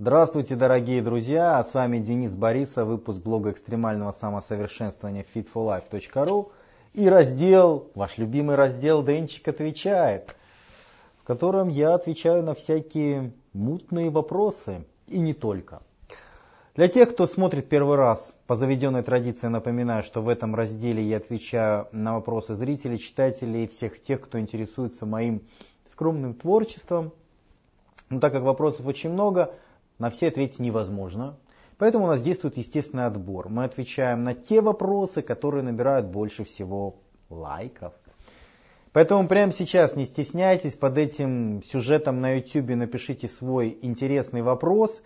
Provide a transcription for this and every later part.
Здравствуйте, дорогие друзья! С вами Денис Борисов, выпуск блога экстремального самосовершенствования fitforlife.ru и раздел, ваш любимый раздел Денчик отвечает, в котором я отвечаю на всякие мутные вопросы и не только. Для тех, кто смотрит первый раз, по заведенной традиции напоминаю, что в этом разделе я отвечаю на вопросы зрителей, читателей и всех тех, кто интересуется моим скромным творчеством. Но так как вопросов очень много, на все ответить невозможно. Поэтому у нас действует естественный отбор. Мы отвечаем на те вопросы, которые набирают больше всего лайков. Поэтому прямо сейчас не стесняйтесь, под этим сюжетом на YouTube напишите свой интересный вопрос.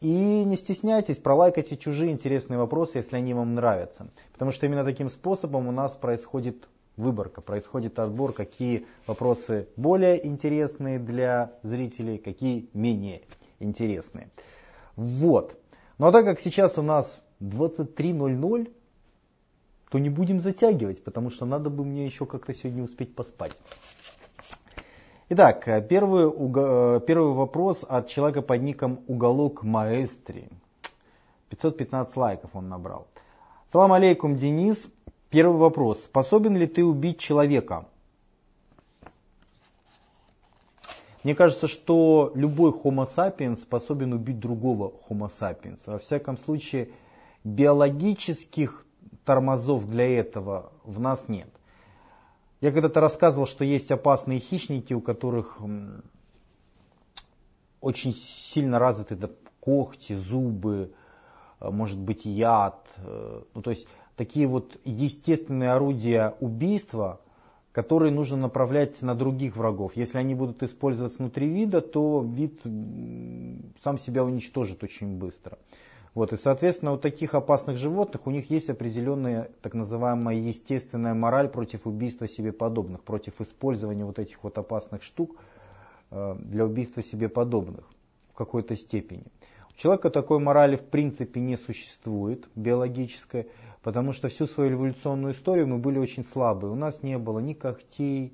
И не стесняйтесь, пролайкайте чужие интересные вопросы, если они вам нравятся. Потому что именно таким способом у нас происходит выборка, происходит отбор, какие вопросы более интересные для зрителей, какие менее интересные. Вот. Ну а так как сейчас у нас 23.00, то не будем затягивать, потому что надо бы мне еще как-то сегодня успеть поспать. Итак, первый, первый вопрос от человека под ником Уголок Маэстри. 515 лайков он набрал. Салам алейкум, Денис. Первый вопрос. Способен ли ты убить человека? Мне кажется, что любой Homo sapiens способен убить другого Homo sapiens. Во всяком случае, биологических тормозов для этого в нас нет. Я когда-то рассказывал, что есть опасные хищники, у которых очень сильно развиты когти, зубы, э, может быть яд. Э, ну, то есть такие вот естественные орудия убийства, которые нужно направлять на других врагов. Если они будут использоваться внутри вида, то вид сам себя уничтожит очень быстро. Вот, и, соответственно, у таких опасных животных у них есть определенная так называемая естественная мораль против убийства себе подобных, против использования вот этих вот опасных штук э, для убийства себе подобных в какой-то степени. Человека такой морали в принципе не существует биологической, потому что всю свою эволюционную историю мы были очень слабые. У нас не было ни когтей,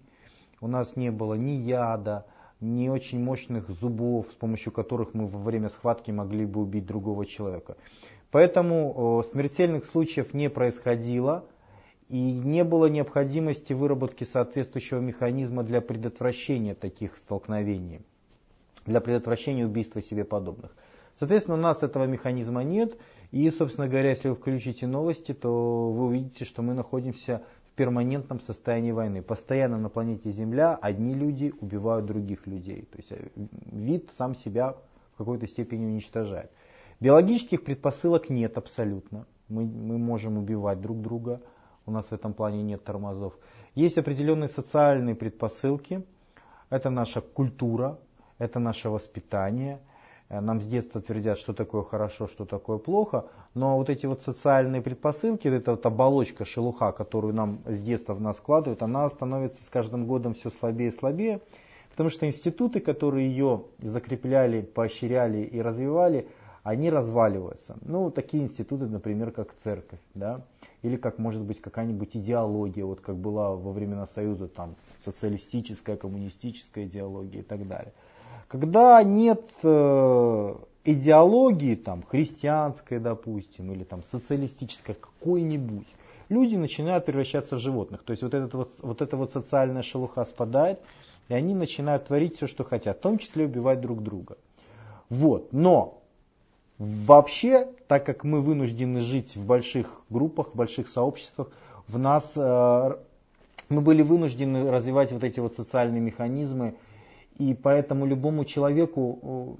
у нас не было ни яда, ни очень мощных зубов, с помощью которых мы во время схватки могли бы убить другого человека. Поэтому смертельных случаев не происходило и не было необходимости выработки соответствующего механизма для предотвращения таких столкновений, для предотвращения убийства себе подобных. Соответственно, у нас этого механизма нет. И, собственно говоря, если вы включите новости, то вы увидите, что мы находимся в перманентном состоянии войны. Постоянно на планете Земля одни люди убивают других людей. То есть э, вид сам себя в какой-то степени уничтожает. Биологических предпосылок нет абсолютно. Мы, мы можем убивать друг друга. У нас в этом плане нет тормозов. Есть определенные социальные предпосылки. Это наша культура, это наше воспитание – нам с детства твердят, что такое хорошо, что такое плохо, но вот эти вот социальные предпосылки, эта вот оболочка, шелуха, которую нам с детства в нас складывают, она становится с каждым годом все слабее и слабее, потому что институты, которые ее закрепляли, поощряли и развивали, они разваливаются. Ну, такие институты, например, как церковь, да, или как может быть какая-нибудь идеология, вот как была во времена Союза, там, социалистическая, коммунистическая идеология и так далее. Когда нет э, идеологии, там, христианской, допустим, или там, социалистической, какой-нибудь, люди начинают превращаться в животных. То есть вот, этот вот, вот эта вот социальная шелуха спадает, и они начинают творить все, что хотят, в том числе убивать друг друга. Вот. Но вообще, так как мы вынуждены жить в больших группах, в больших сообществах, в нас э, мы были вынуждены развивать вот эти вот социальные механизмы, и поэтому любому человеку,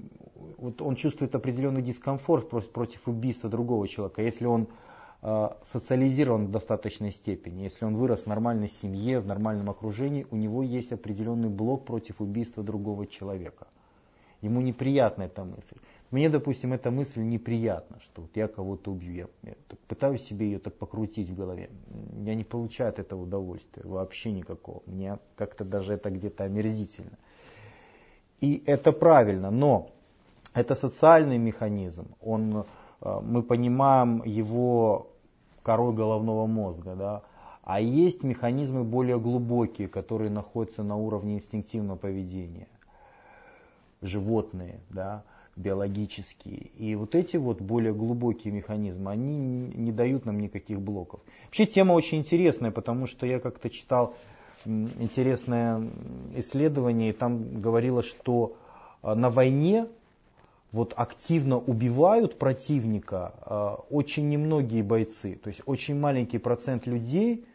вот он чувствует определенный дискомфорт против убийства другого человека, если он э, социализирован в достаточной степени, если он вырос в нормальной семье, в нормальном окружении, у него есть определенный блок против убийства другого человека. Ему неприятна эта мысль. Мне, допустим, эта мысль неприятна, что вот я кого-то убью. Я пытаюсь себе ее так покрутить в голове. Я не получаю от этого удовольствия, вообще никакого. Мне как-то даже это где-то омерзительно. И это правильно, но это социальный механизм. Он, э, мы понимаем его корой головного мозга. Да? А есть механизмы более глубокие, которые находятся на уровне инстинктивного поведения. Животные, да? биологические. И вот эти вот более глубокие механизмы, они не дают нам никаких блоков. Вообще тема очень интересная, потому что я как-то читал интересное исследование, и там говорилось, что а, на войне вот активно убивают противника а, очень немногие бойцы. То есть очень маленький процент людей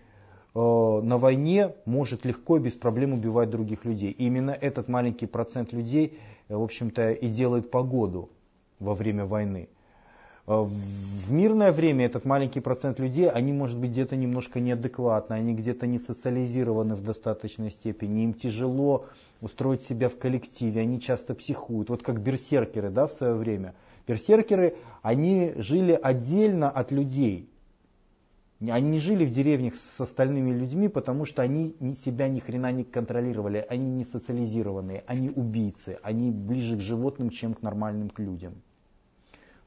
а, на войне может легко и без проблем убивать других людей. И именно этот маленький процент людей, в общем-то, и делает погоду во время войны. Э, в мирное время этот маленький процент людей, они, может быть, где-то немножко неадекватны, они где-то не социализированы в достаточной степени, им тяжело устроить себя в коллективе, они часто психуют. Вот как берсеркеры да, в свое время. Берсеркеры, они жили отдельно от людей. Они не жили в деревнях с остальными людьми, потому что они себя ни хрена не контролировали, они не социализированные, они убийцы, они ближе к животным, чем к нормальным к людям.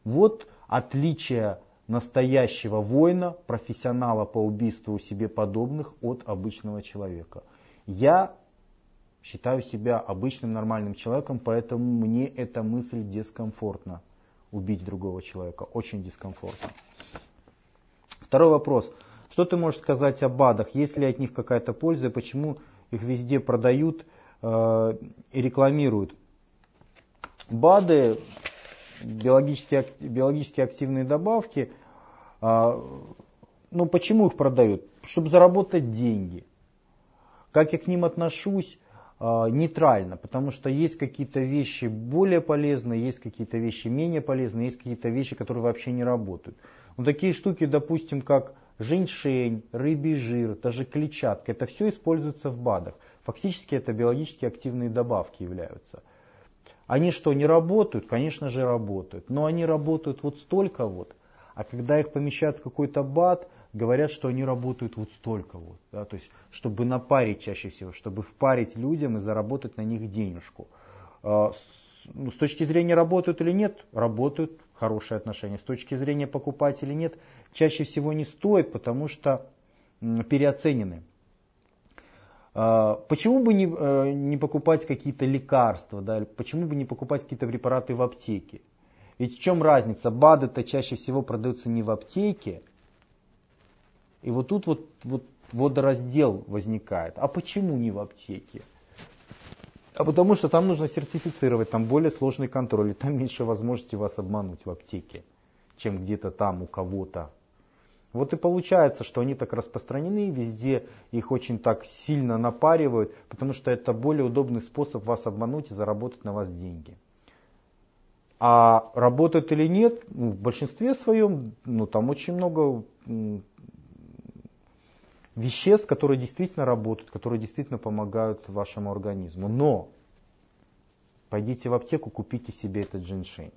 Вот отличие настоящего воина, профессионала по убийству себе подобных от обычного человека. Я считаю себя обычным нормальным человеком, поэтому мне эта мысль дискомфортна. Убить другого человека. Очень дискомфортно. Второй вопрос. Что ты можешь сказать о БАДах? Есть ли от них какая-то польза? Почему их везде продают э, и рекламируют? БАДы биологически, биологически активные добавки, а, ну почему их продают? Чтобы заработать деньги. Как я к ним отношусь? А, нейтрально, потому что есть какие-то вещи более полезные, есть какие-то вещи менее полезные, есть какие-то вещи, которые вообще не работают. Но такие штуки, допустим, как женьшень, рыбий жир, даже клетчатка, это все используется в БАДах. Фактически это биологически активные добавки являются. Они что, не работают? Конечно же работают. Но они работают вот столько вот. А когда их помещают в какой-то бат, говорят, что они работают вот столько вот. Да, то есть, чтобы напарить чаще всего, чтобы впарить людям и заработать на них денежку. А, ну, с точки зрения работают или нет, работают, хорошие отношения. С точки зрения покупать или нет, чаще всего не стоит, потому что переоценены. А, почему бы не, э, не покупать какие-то лекарства, да, почему бы не покупать какие-то препараты в аптеке? Ведь в чем разница? БАДы-то чаще всего продаются не в аптеке. И вот тут вот, вот водораздел возникает. А почему не в аптеке? А потому что там нужно сертифицировать, там более сложный контроль, и там меньше возможности вас обмануть в аптеке, чем где-то там у кого-то. Вот и получается, что они так распространены, везде их очень так сильно напаривают, потому что это более удобный способ вас обмануть и заработать на вас деньги. А работают или нет, ну, в большинстве своем, ну там очень много веществ, которые действительно работают, которые действительно помогают вашему организму. Но пойдите в аптеку, купите себе этот джиншень.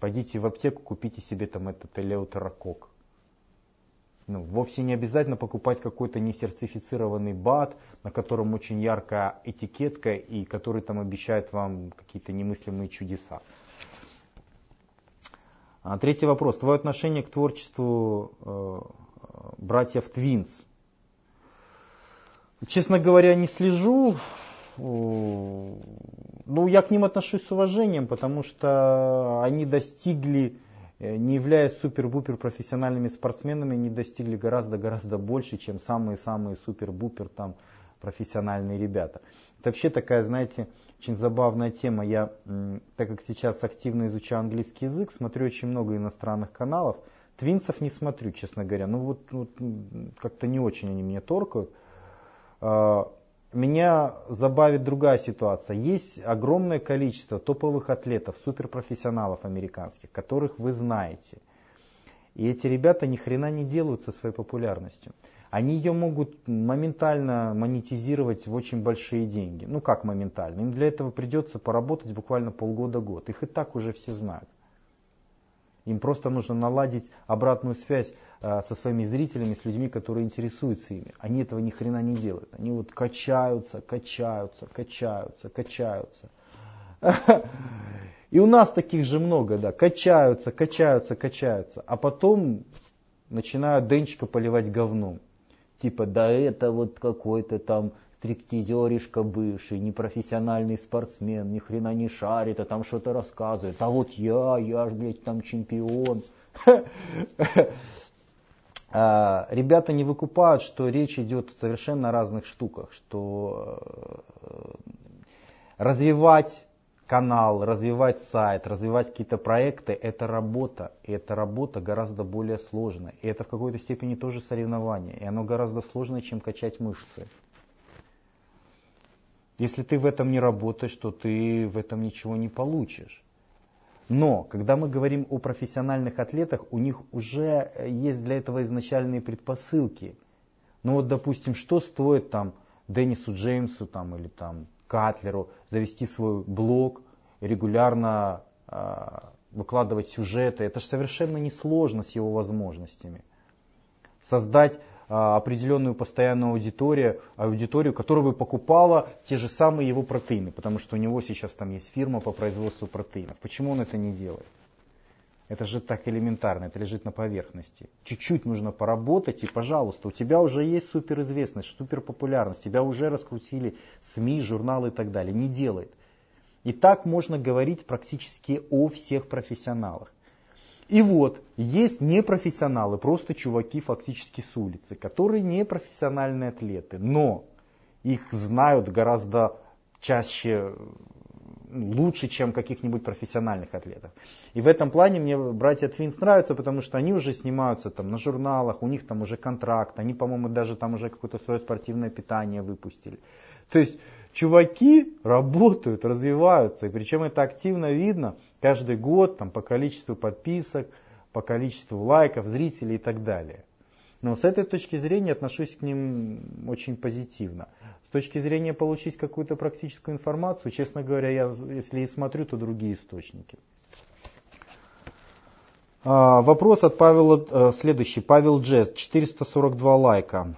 Пойдите в аптеку, купите себе там этот элеутерокок ну, вовсе не обязательно покупать какой-то несертифицированный БАТ, на котором очень яркая этикетка и который там обещает вам какие-то немыслимые чудеса. А, третий вопрос. Твое отношение к творчеству э, братьев Твинс? Честно говоря, не слежу. Ну, я к ним отношусь с уважением, потому что они достигли не являясь супер-бупер профессиональными спортсменами, они достигли гораздо-гораздо больше, чем самые-самые супер-бупер там профессиональные ребята. Это вообще такая, знаете, очень забавная тема. Я, так как сейчас активно изучаю английский язык, смотрю очень много иностранных каналов. Твинцев не смотрю, честно говоря. Ну вот, вот как-то не очень они меня торкают. А, меня забавит другая ситуация. Есть огромное количество топовых атлетов, суперпрофессионалов американских, которых вы знаете. И эти ребята ни хрена не делают со своей популярностью. Они ее могут моментально монетизировать в очень большие деньги. Ну как моментально? Им для этого придется поработать буквально полгода-год. Их и так уже все знают. Им просто нужно наладить обратную связь со своими зрителями, с людьми, которые интересуются ими. Они этого ни хрена не делают. Они вот качаются, качаются, качаются, качаются. И у нас таких же много, да, качаются, качаются, качаются, а потом начинают Денчика поливать говном. Типа, да это вот какой-то там стриптизеришка бывший, непрофессиональный спортсмен, ни хрена не шарит, а там что-то рассказывает. А вот я, я ж, блядь, там чемпион. А, ребята не выкупают, что речь идет о совершенно разных штуках, что э, развивать канал, развивать сайт, развивать какие-то проекты, это работа. И эта работа гораздо более сложная. И это в какой-то степени тоже соревнование. И оно гораздо сложнее, чем качать мышцы. Если ты в этом не работаешь, то ты в этом ничего не получишь. Но, когда мы говорим о профессиональных атлетах, у них уже э, есть для этого изначальные предпосылки. Ну вот, допустим, что стоит там Деннису Джеймсу там, или там Катлеру завести свой блог, регулярно э, выкладывать сюжеты. Это же совершенно несложно с его возможностями. Создать определенную постоянную аудиторию, аудиторию, которая бы покупала те же самые его протеины, потому что у него сейчас там есть фирма по производству протеинов. Почему он это не делает? Это же так элементарно, это лежит на поверхности. Чуть-чуть нужно поработать, и, пожалуйста, у тебя уже есть суперизвестность, суперпопулярность, тебя уже раскрутили СМИ, журналы и так далее. Не делает. И так можно говорить практически о всех профессионалах. И вот, есть непрофессионалы, просто чуваки фактически с улицы, которые не профессиональные атлеты, но их знают гораздо чаще, лучше, чем каких-нибудь профессиональных атлетов. И в этом плане мне братья Твинс нравятся, потому что они уже снимаются там на журналах, у них там уже контракт, они, по-моему, даже там уже какое-то свое спортивное питание выпустили. То есть чуваки работают, развиваются, и причем это активно видно каждый год там, по количеству подписок, по количеству лайков, зрителей и так далее. Но с этой точки зрения отношусь к ним очень позитивно. С точки зрения получить какую-то практическую информацию, честно говоря, я если и смотрю, то другие источники. А, вопрос от Павела э, следующий. Павел Джет, 442 лайка.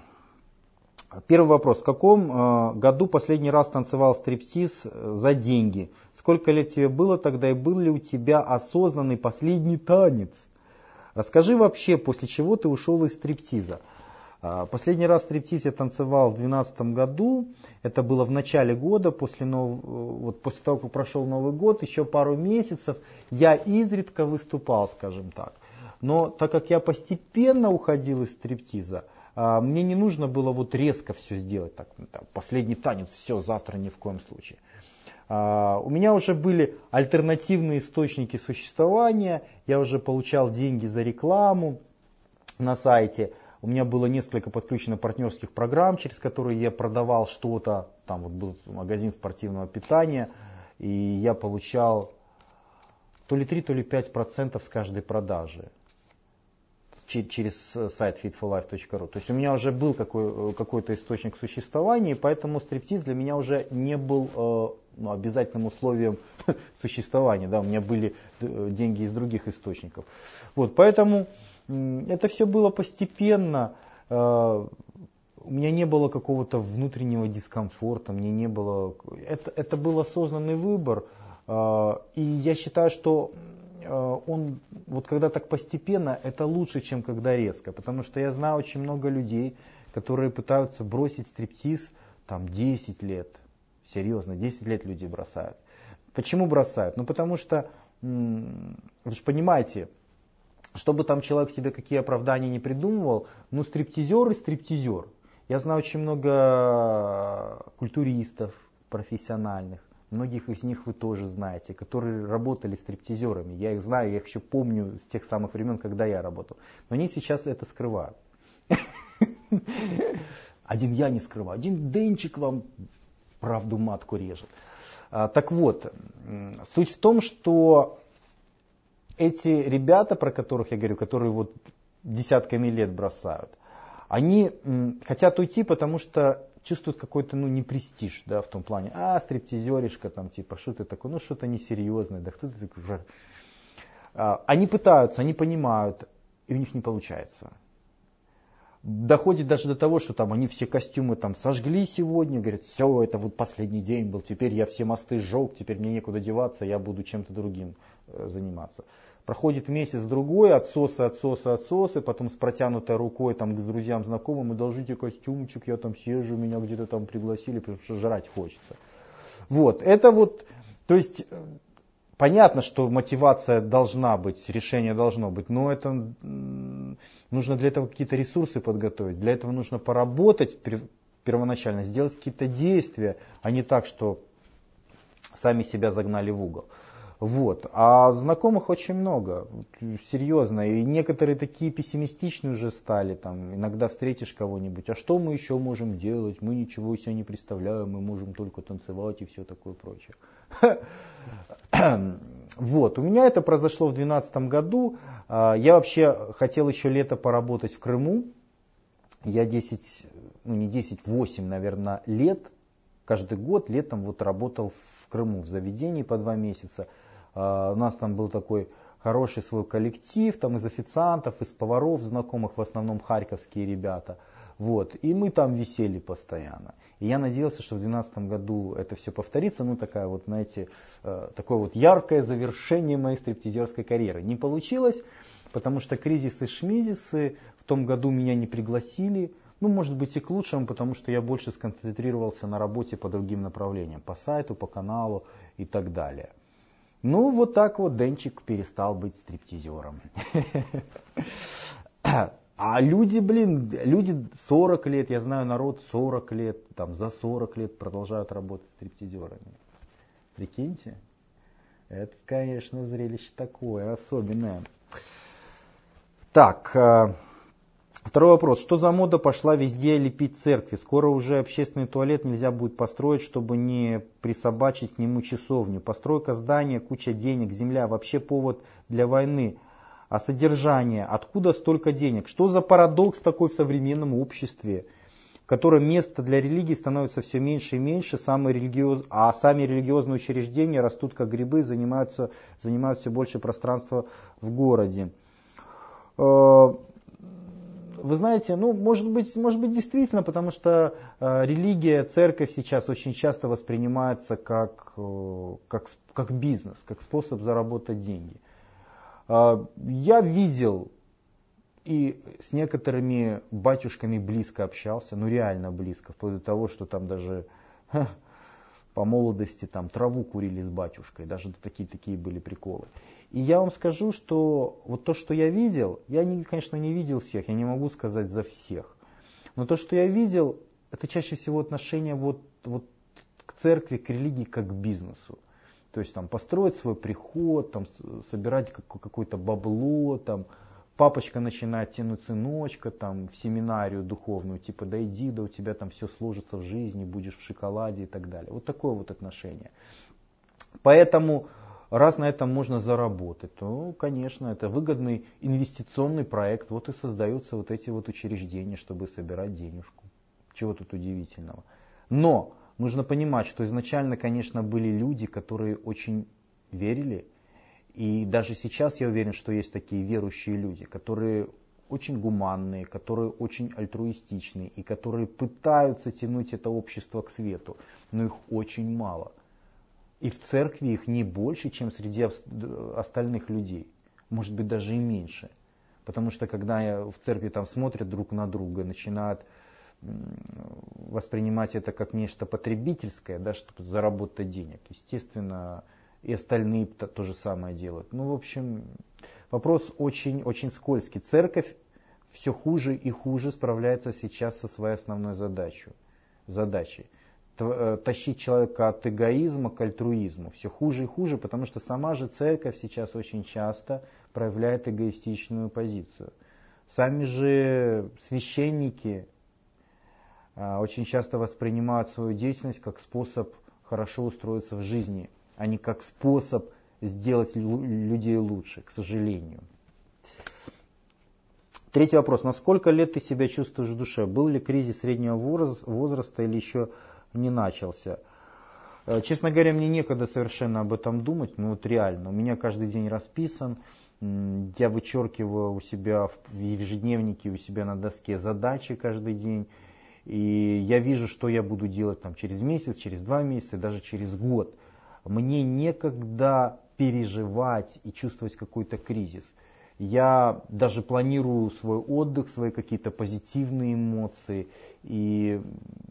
Первый вопрос. В каком э, году последний раз танцевал стриптиз э, за деньги? Сколько лет тебе было тогда и был ли у тебя осознанный последний танец? Расскажи вообще, после чего ты ушел из стриптиза. Э, последний раз стриптиз я танцевал в 2012 году. Это было в начале года, после, нов... вот после того, как прошел Новый год, еще пару месяцев. Я изредка выступал, скажем так. Но так как я постепенно уходил из стриптиза, а, мне не нужно было вот резко все сделать, так, там, последний танец, все, завтра ни в коем случае. А, у меня уже были альтернативные источники существования, я уже получал деньги за рекламу на сайте, у меня было несколько подключено партнерских программ, через которые я продавал что-то, там вот был магазин спортивного питания, и я получал то ли 3, то ли 5 процентов с каждой продажи через э, сайт fitforlife.ru. То есть у меня уже был какой, э, какой-то источник существования, и поэтому стриптиз для меня уже не был э, ну, обязательным условием существования. Да, у меня были деньги из других источников. Вот, поэтому это все было постепенно. У меня не было какого-то внутреннего дискомфорта, мне не было. Это, это был осознанный выбор. И я считаю, что Э, он вот когда так постепенно, это лучше, чем когда резко. Потому что я знаю очень много людей, которые пытаются бросить стриптиз там 10 лет. Серьезно, 10 лет люди бросают. Почему бросают? Ну потому что, вы же понимаете, чтобы там человек себе какие оправдания не придумывал, ну стриптизер и стриптизер. Я знаю очень много культуристов профессиональных, Многих из них вы тоже знаете, которые работали стриптизерами. Я их знаю, я их еще помню с тех самых времен, когда я работал. Но они сейчас это скрывают. Один я не скрываю, один Денчик вам правду матку режет. А, так вот, суть в том, что эти ребята, про которых я говорю, которые вот десятками лет бросают, они хотят уйти, потому что чувствуют какой-то, ну, не престиж, да, в том плане, а, стриптизеришка, там, типа, что ты такой, ну, что-то несерьезное, да, кто ты такой уже. А, они пытаются, они понимают, и у них не получается. Доходит даже до того, что там они все костюмы там сожгли сегодня, говорят, все, это вот последний день был, теперь я все мосты сжег, теперь мне некуда деваться, я буду чем-то другим э, заниматься. Проходит месяц-другой, отсосы, отсосы, отсосы, потом с протянутой рукой там, к друзьям, знакомым, и должите костюмчик, я там съезжу, меня где-то там пригласили, потому что жрать хочется. Вот, это вот, то есть, понятно, что мотивация должна быть, решение должно быть, но это нужно для этого какие-то ресурсы подготовить, для этого нужно поработать первоначально, сделать какие-то действия, а не так, что сами себя загнали в угол. Вот. А знакомых очень много, серьезно. И некоторые такие пессимистичные уже стали. Там, иногда встретишь кого-нибудь, а что мы еще можем делать? Мы ничего себе не представляем, мы можем только танцевать и все такое прочее. Вот, у меня это произошло в 2012 году. А, я вообще хотел еще лето поработать в Крыму. Я 10, ну не 10, 8, наверное, лет, каждый год летом вот работал в Крыму в заведении по два месяца. А, у нас там был такой хороший свой коллектив, там из официантов, из поваров, знакомых в основном харьковские ребята. Вот. И мы там висели постоянно. И я надеялся, что в 2012 году это все повторится. Ну, такая вот, знаете, э, такое вот яркое завершение моей стриптизерской карьеры. Не получилось, потому что кризисы шмизисы в том году меня не пригласили. Ну, может быть и к лучшему, потому что я больше сконцентрировался на работе по другим направлениям, по сайту, по каналу и так далее. Ну, вот так вот Денчик перестал быть стриптизером. А люди, блин, люди 40 лет, я знаю народ 40 лет, там за 40 лет продолжают работать стриптизерами. Прикиньте, это, конечно, зрелище такое особенное. Так, э, Второй вопрос. Что за мода пошла везде лепить церкви? Скоро уже общественный туалет нельзя будет построить, чтобы не присобачить к нему часовню. Постройка здания, куча денег, земля, вообще повод для войны. А содержание? Откуда столько денег? Что за парадокс такой в современном обществе? в котором место для религии становится все меньше и меньше, самые религиоз... а сами религиозные учреждения растут как грибы, занимаются, занимают все больше пространства в городе. Вы знаете, ну, может быть, может быть действительно, потому что э, религия, церковь сейчас очень часто воспринимается как, э, как, как бизнес, как способ заработать деньги. Э, я видел и с некоторыми батюшками близко общался, ну реально близко, вплоть до того, что там даже ха, по молодости там траву курили с батюшкой, даже такие такие были приколы. И я вам скажу, что вот то, что я видел, я, не, конечно, не видел всех, я не могу сказать за всех. Но то, что я видел, это чаще всего отношение вот, вот к церкви, к религии, как к бизнесу. То есть там построить свой приход, там, собирать какое-то бабло, там, папочка начинает тянуть сыночка там, в семинарию духовную, типа да иди, да у тебя там все сложится в жизни, будешь в шоколаде и так далее. Вот такое вот отношение. Поэтому раз на этом можно заработать, то, конечно, это выгодный инвестиционный проект. Вот и создаются вот эти вот учреждения, чтобы собирать денежку. Чего тут удивительного. Но нужно понимать, что изначально, конечно, были люди, которые очень верили. И даже сейчас я уверен, что есть такие верующие люди, которые очень гуманные, которые очень альтруистичные и которые пытаются тянуть это общество к свету, но их очень мало. И в церкви их не больше, чем среди остальных людей. Может быть, даже и меньше. Потому что когда в церкви там смотрят друг на друга, начинают воспринимать это как нечто потребительское, да, чтобы заработать денег. Естественно, и остальные то, то же самое делают. Ну, в общем, вопрос очень, очень скользкий. Церковь все хуже и хуже справляется сейчас со своей основной задачей. задачей. Э, тащить человека от эгоизма к альтруизму. Все хуже и хуже, потому что сама же церковь сейчас очень часто проявляет эгоистичную позицию. Сами же священники а, очень часто воспринимают свою деятельность как способ хорошо устроиться в жизни, а не как способ сделать людей лучше, к сожалению. Третий вопрос. На сколько лет ты себя чувствуешь в душе? Был ли кризис среднего возраста или еще не начался. Э, честно говоря, мне некогда совершенно об этом думать, ну вот реально. У меня каждый день расписан, я вычеркиваю у себя в ежедневнике, у себя на доске задачи каждый день. И я вижу, что я буду делать там, через месяц, через два месяца, даже через год. Мне некогда переживать и чувствовать какой-то кризис. Я даже планирую свой отдых, свои какие-то позитивные эмоции, и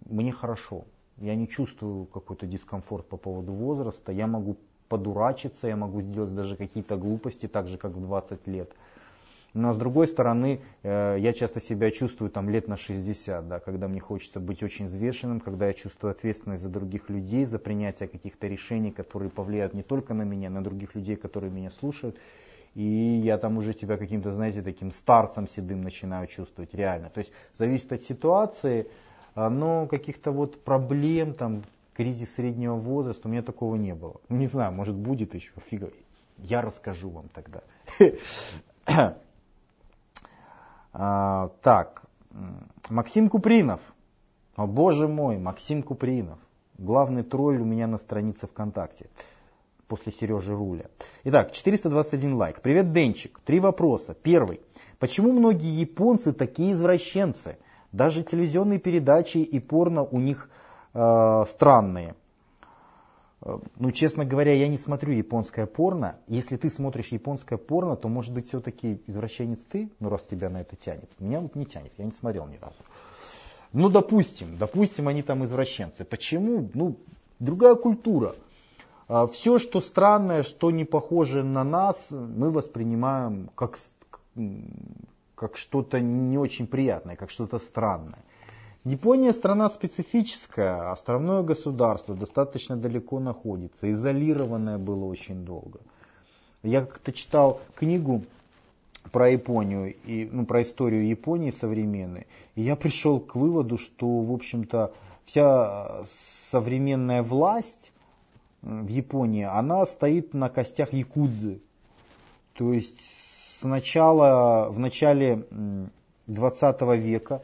мне хорошо. Я не чувствую какой-то дискомфорт по поводу возраста. Я могу подурачиться, я могу сделать даже какие-то глупости, так же как в 20 лет. Но с другой стороны, э, я часто себя чувствую там лет на 60, да, когда мне хочется быть очень взвешенным, когда я чувствую ответственность за других людей, за принятие каких-то решений, которые повлияют не только на меня, на других людей, которые меня слушают. И я там уже тебя каким-то, знаете, таким старцем седым начинаю чувствовать, реально. То есть зависит от ситуации, но каких-то вот проблем, там, кризис среднего возраста, у меня такого не было. Ну, не знаю, может будет еще, фига. Я расскажу вам тогда. А, так, Максим Купринов. О боже мой, Максим Купринов. Главный тролль у меня на странице ВКонтакте. После Сережи Руля. Итак, 421 лайк. Привет, Денчик. Три вопроса. Первый. Почему многие японцы такие извращенцы? Даже телевизионные передачи и порно у них э, странные. Э, ну, честно говоря, я не смотрю японское порно. Если ты смотришь японское порно, то, может быть, все-таки извращенец ты, ну, раз тебя на это тянет. Меня вот не тянет, я не смотрел ни разу. Ну, допустим, допустим, они там извращенцы. Почему? Ну, другая культура. А, Все, что странное, что не похоже на нас, мы воспринимаем как, как что-то не очень приятное, как что-то странное. Япония страна специфическая, островное государство, достаточно далеко находится, изолированное было очень долго. Я как-то читал книгу про Японию, и, ну, про историю Японии современной, и я пришел к выводу, что, в общем-то, вся современная власть в Японии, она стоит на костях якудзы. То есть сначала, в начале 20 века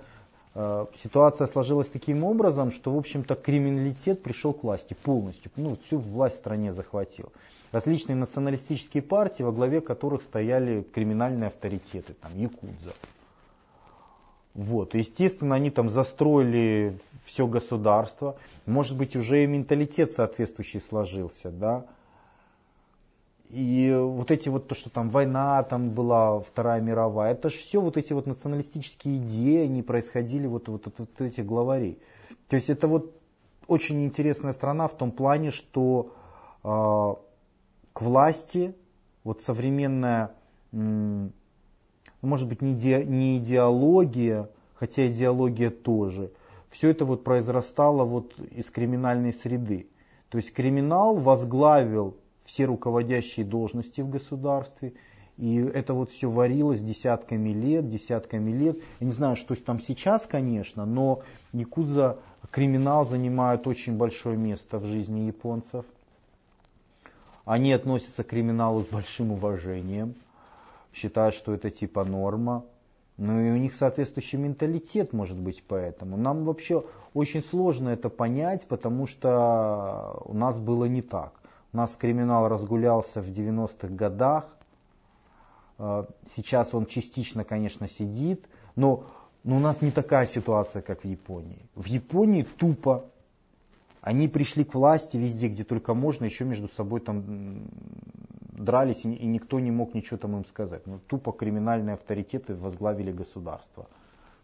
Э, ситуация сложилась таким образом, что, в общем-то, криминалитет пришел к власти полностью, ну, всю власть в стране захватил. Различные националистические партии, во главе которых стояли криминальные авторитеты, там, Якудза. Вот, естественно, они там застроили все государство, может быть, уже и менталитет соответствующий сложился, да, и вот эти вот, то, что там война там была, Вторая мировая, это же все вот эти вот националистические идеи, они происходили вот, вот от вот, этих главарей. То есть это вот очень интересная страна в том плане, что э, к власти вот современная, э, может быть, не, иде, не идеология, хотя идеология тоже, все это вот произрастало вот из криминальной среды. То есть криминал возглавил все руководящие должности в государстве. И это вот все варилось десятками лет, десятками лет. Я не знаю, что там сейчас, конечно, но Якудза, криминал занимает очень большое место в жизни японцев. Они относятся к криминалу с большим уважением, считают, что это типа норма. Ну и у них соответствующий менталитет может быть поэтому. Нам вообще очень сложно это понять, потому что у нас было не так. У нас криминал разгулялся в 90-х годах. Э, сейчас он частично, конечно, сидит, но, но у нас не такая ситуация, как в Японии. В Японии тупо. Они пришли к власти везде, где только можно, еще между собой там дрались, и никто не мог ничего там им сказать. Но тупо криминальные авторитеты возглавили государство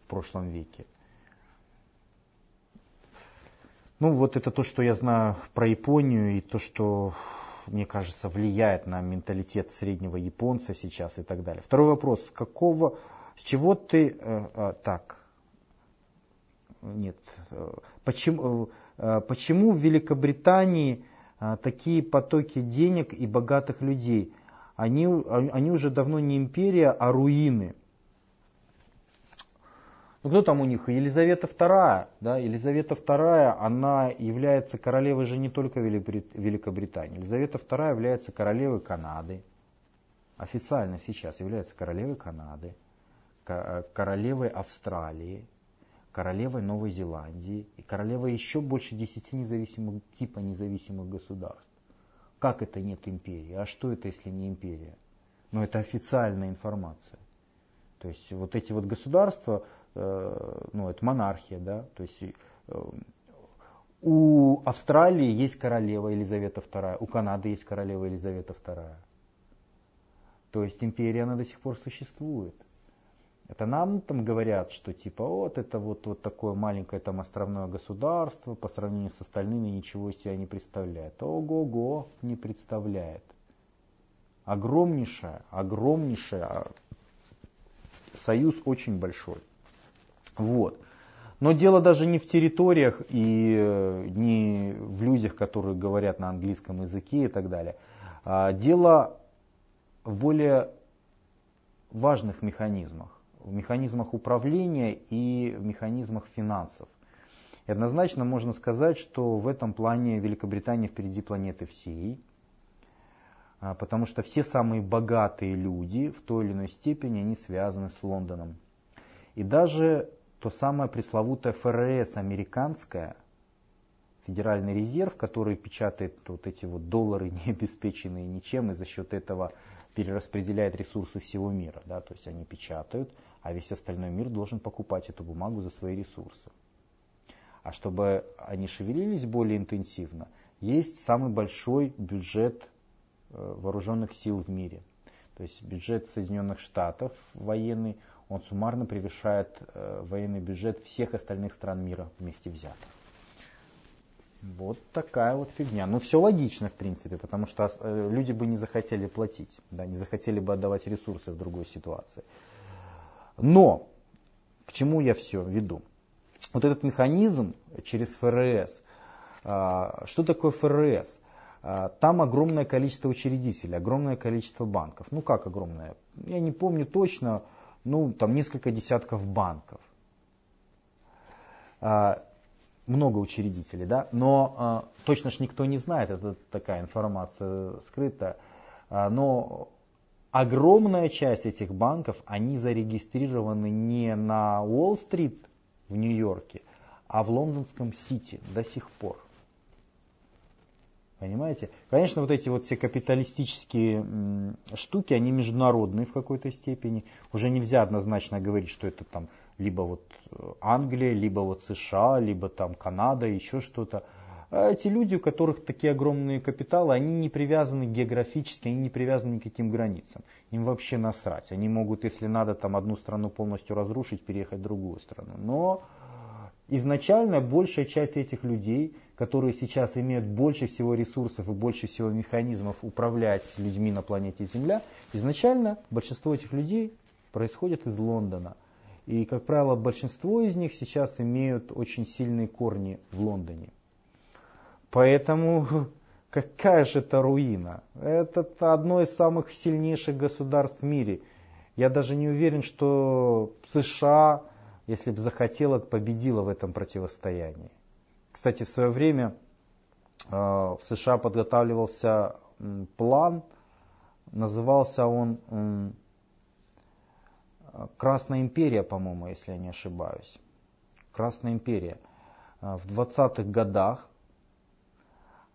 в прошлом веке. Ну, вот это то, что я знаю про Японию и то, что, мне кажется, влияет на менталитет среднего японца сейчас и так далее. Второй вопрос. Какого, с чего ты, э, э, так, нет, э, почему, э, почему в Великобритании э, такие потоки денег и богатых людей? Они, они уже давно не империя, а руины. Ну кто там у них? Елизавета II. Да? Елизавета II, она является королевой же не только Великобритании. Елизавета II является королевой Канады. Официально сейчас является королевой Канады, королевой Австралии, королевой Новой Зеландии и королевой еще больше десяти независимых, типа независимых государств. Как это нет империи? А что это, если не империя? Но ну, это официальная информация. То есть вот эти вот государства, Э, ну, это монархия, да, то есть э, у Австралии есть королева Елизавета II, у Канады есть королева Елизавета II. То есть империя, она до сих пор существует. Это нам там говорят, что типа вот это вот, вот такое маленькое там островное государство по сравнению с остальными ничего себя не представляет. Ого-го, не представляет. Огромнейшая, огромнейшая, а, союз очень большой. Вот. Но дело даже не в территориях и э, не в людях, которые говорят на английском языке и так далее. А дело в более важных механизмах в механизмах управления и в механизмах финансов. И однозначно можно сказать, что в этом плане Великобритания впереди планеты всей, а, потому что все самые богатые люди в той или иной степени они связаны с Лондоном. И даже то самое пресловутое ФРС американское, Федеральный резерв, который печатает вот эти вот доллары, не обеспеченные ничем, и за счет этого перераспределяет ресурсы всего мира. Да, то есть они печатают, а весь остальной мир должен покупать эту бумагу за свои ресурсы. А чтобы они шевелились более интенсивно, есть самый большой бюджет э, вооруженных сил в мире. То есть бюджет Соединенных Штатов военный, он суммарно превышает э, военный бюджет всех остальных стран мира вместе взятых. Вот такая вот фигня. Ну, все логично, в принципе, потому что э, люди бы не захотели платить, да, не захотели бы отдавать ресурсы в другой ситуации. Но, к чему я все веду? Вот этот механизм через ФРС, а, что такое ФРС? А, там огромное количество учредителей, огромное количество банков. Ну как огромное? Я не помню точно, ну там несколько десятков банков. А, много учредителей, да, но точно ж никто не знает, это такая информация скрыта. Но огромная часть этих банков, они зарегистрированы не на Уолл-стрит в Нью-Йорке, а в лондонском Сити до сих пор. Понимаете? Конечно, вот эти вот все капиталистические штуки, они международные в какой-то степени. Уже нельзя однозначно говорить, что это там либо вот э, Англия, либо вот США, либо там Канада, еще что-то. А эти люди, у которых такие огромные капиталы, они не привязаны географически, они не привязаны ни к каким границам. Им вообще насрать. Они могут, если надо, там одну страну полностью разрушить, переехать в другую страну. Но изначально большая часть этих людей, которые сейчас имеют больше всего ресурсов и больше всего механизмов управлять людьми на планете Земля, изначально большинство этих людей происходит из Лондона. И, как правило, большинство из них сейчас имеют очень сильные корни в Лондоне. Поэтому какая же это руина? Это одно из самых сильнейших государств в мире. Я даже не уверен, что США, если бы захотела, победила в этом противостоянии. Кстати, в свое время э, в США подготавливался план, назывался он Красная империя, по-моему, если я не ошибаюсь. Красная империя. Э, в 20-х годах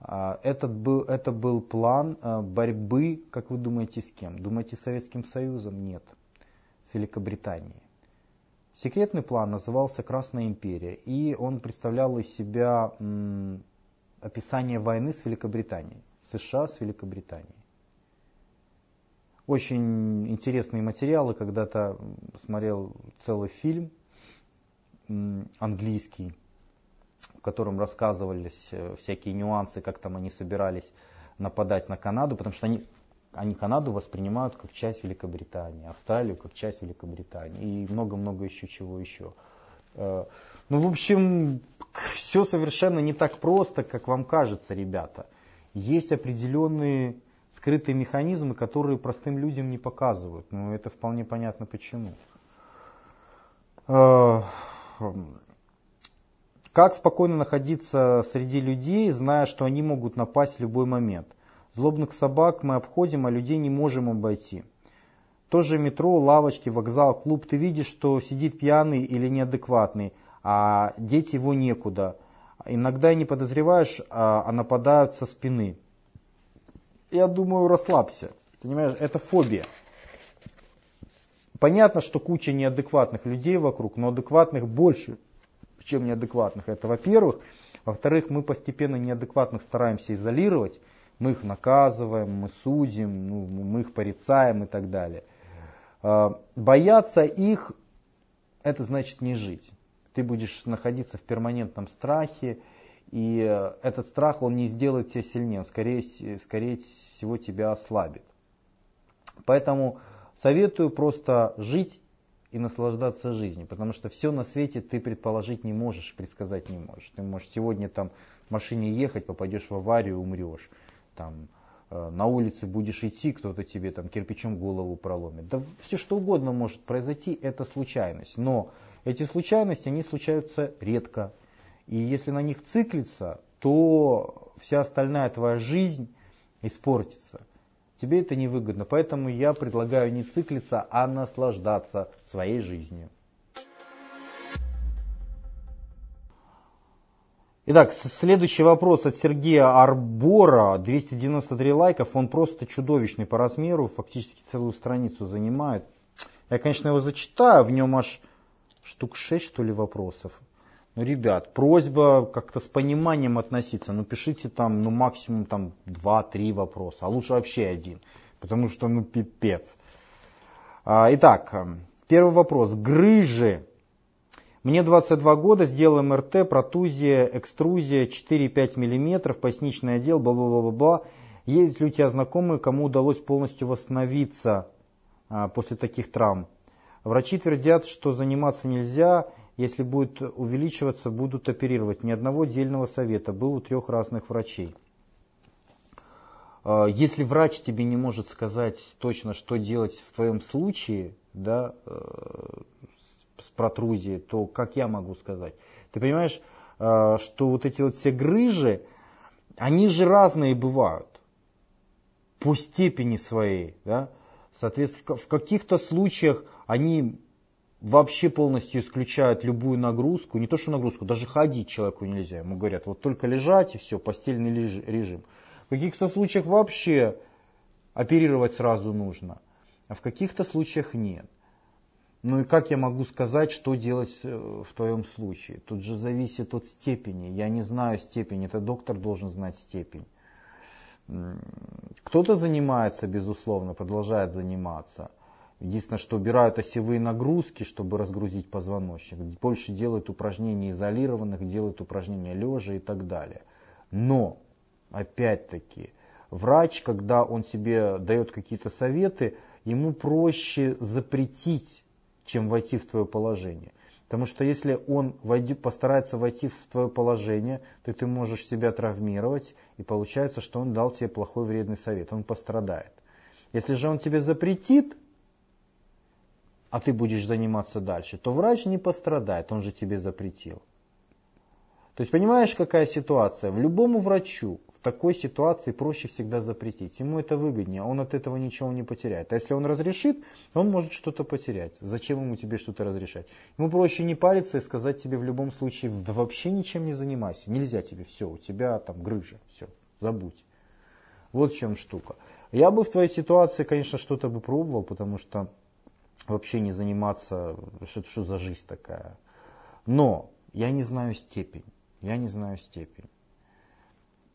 а, этот был, это был план борьбы, как вы думаете, с кем? Думаете, с Советским Союзом? Нет, с Великобританией. Секретный план назывался Красная империя, и он представлял из себя описание войны с Великобританией, США с Великобританией. Очень интересные материалы, когда-то смотрел целый фильм английский, котором рассказывались э, всякие нюансы, как там они собирались нападать на Канаду, потому что они, они Канаду воспринимают как часть Великобритании, Австралию как часть Великобритании и много-много еще чего еще. Э, ну, в общем, все совершенно не так просто, как вам кажется, ребята. Есть определенные скрытые механизмы, которые простым людям не показывают. Но ну, это вполне понятно почему. Э, как спокойно находиться среди людей, зная, что они могут напасть в любой момент? Злобных собак мы обходим, а людей не можем обойти. Тоже метро, лавочки, вокзал, клуб. Ты видишь, что сидит пьяный или неадекватный, а деть его некуда. Иногда не подозреваешь, а, а нападают со спины. Я думаю, расслабься. Понимаешь, это фобия. Понятно, что куча неадекватных людей вокруг, но адекватных больше чем неадекватных. Это во-первых. Во-вторых, мы постепенно неадекватных стараемся изолировать, мы их наказываем, мы судим, ну, мы их порицаем и так далее. А, бояться их, это значит не жить. Ты будешь находиться в перманентном страхе, и этот страх, он не сделает тебя сильнее, он скорее, скорее всего тебя ослабит. Поэтому советую просто жить и наслаждаться жизнью, потому что все на свете ты предположить не можешь, предсказать не можешь. Ты можешь сегодня там в машине ехать, попадешь в аварию, умрешь. Там, э, на улице будешь идти, кто-то тебе там кирпичом голову проломит. Да все что угодно может произойти, это случайность. Но эти случайности, они случаются редко. И если на них циклиться, то вся остальная твоя жизнь испортится. Тебе это невыгодно, поэтому я предлагаю не циклиться, а наслаждаться своей жизнью. Итак, следующий вопрос от Сергея Арбора, 293 лайков, он просто чудовищный по размеру, фактически целую страницу занимает. Я, конечно, его зачитаю, в нем аж штук 6, что ли, вопросов. Ну, ребят, просьба как-то с пониманием относиться. Ну, пишите там, ну, максимум там 2-3 вопроса, а лучше вообще один, потому что, ну, пипец. А, итак, эм, первый вопрос. Грыжи. Мне 22 года, сделал МРТ, протузия, экструзия 4-5 мм, поясничный отдел, бла-бла-бла-бла. Есть ли у тебя знакомые, кому удалось полностью восстановиться а, после таких травм? Врачи твердят, что заниматься нельзя, если будет увеличиваться, будут оперировать. Ни одного отдельного совета. Был у трех разных врачей. А, если врач тебе не может сказать точно, что делать в твоем случае, да, э, с протрузией, то как я могу сказать? Ты понимаешь, э, что вот эти вот все грыжи, они же разные бывают по степени своей. Да? Соответственно, в каких-то случаях они вообще полностью исключают любую нагрузку, не то что нагрузку, даже ходить человеку нельзя. Ему говорят, вот только лежать и все, постельный режим. В каких-то случаях вообще оперировать сразу нужно, а в каких-то случаях нет. Ну и как я могу сказать, что делать э, в твоем случае? Тут же зависит от степени. Я не знаю степень, это доктор должен знать степень. Кто-то занимается, безусловно, продолжает заниматься – Единственное, что убирают осевые нагрузки, чтобы разгрузить позвоночник. Больше делают упражнений изолированных, делают упражнения лежа и так далее. Но, опять-таки, врач, когда он себе дает какие-то советы, ему проще запретить, чем войти в твое положение. Потому что если он войди, постарается войти в твое положение, то ты можешь себя травмировать, и получается, что он дал тебе плохой вредный совет, он пострадает. Если же он тебе запретит, а ты будешь заниматься дальше, то врач не пострадает, он же тебе запретил. То есть понимаешь, какая ситуация? В любому врачу такой ситуации проще всегда запретить. Ему это выгоднее, он от этого ничего не потеряет. А если он разрешит, он может что-то потерять. Зачем ему тебе что-то разрешать? Ему проще не париться и сказать тебе в любом случае, да вообще ничем не занимайся. Нельзя тебе, все, у тебя там грыжа, все, забудь. Вот в чем штука. Я бы в твоей ситуации, конечно, что-то бы пробовал, потому что вообще не заниматься, что, что за жизнь такая. Но я не знаю степень, я не знаю степень.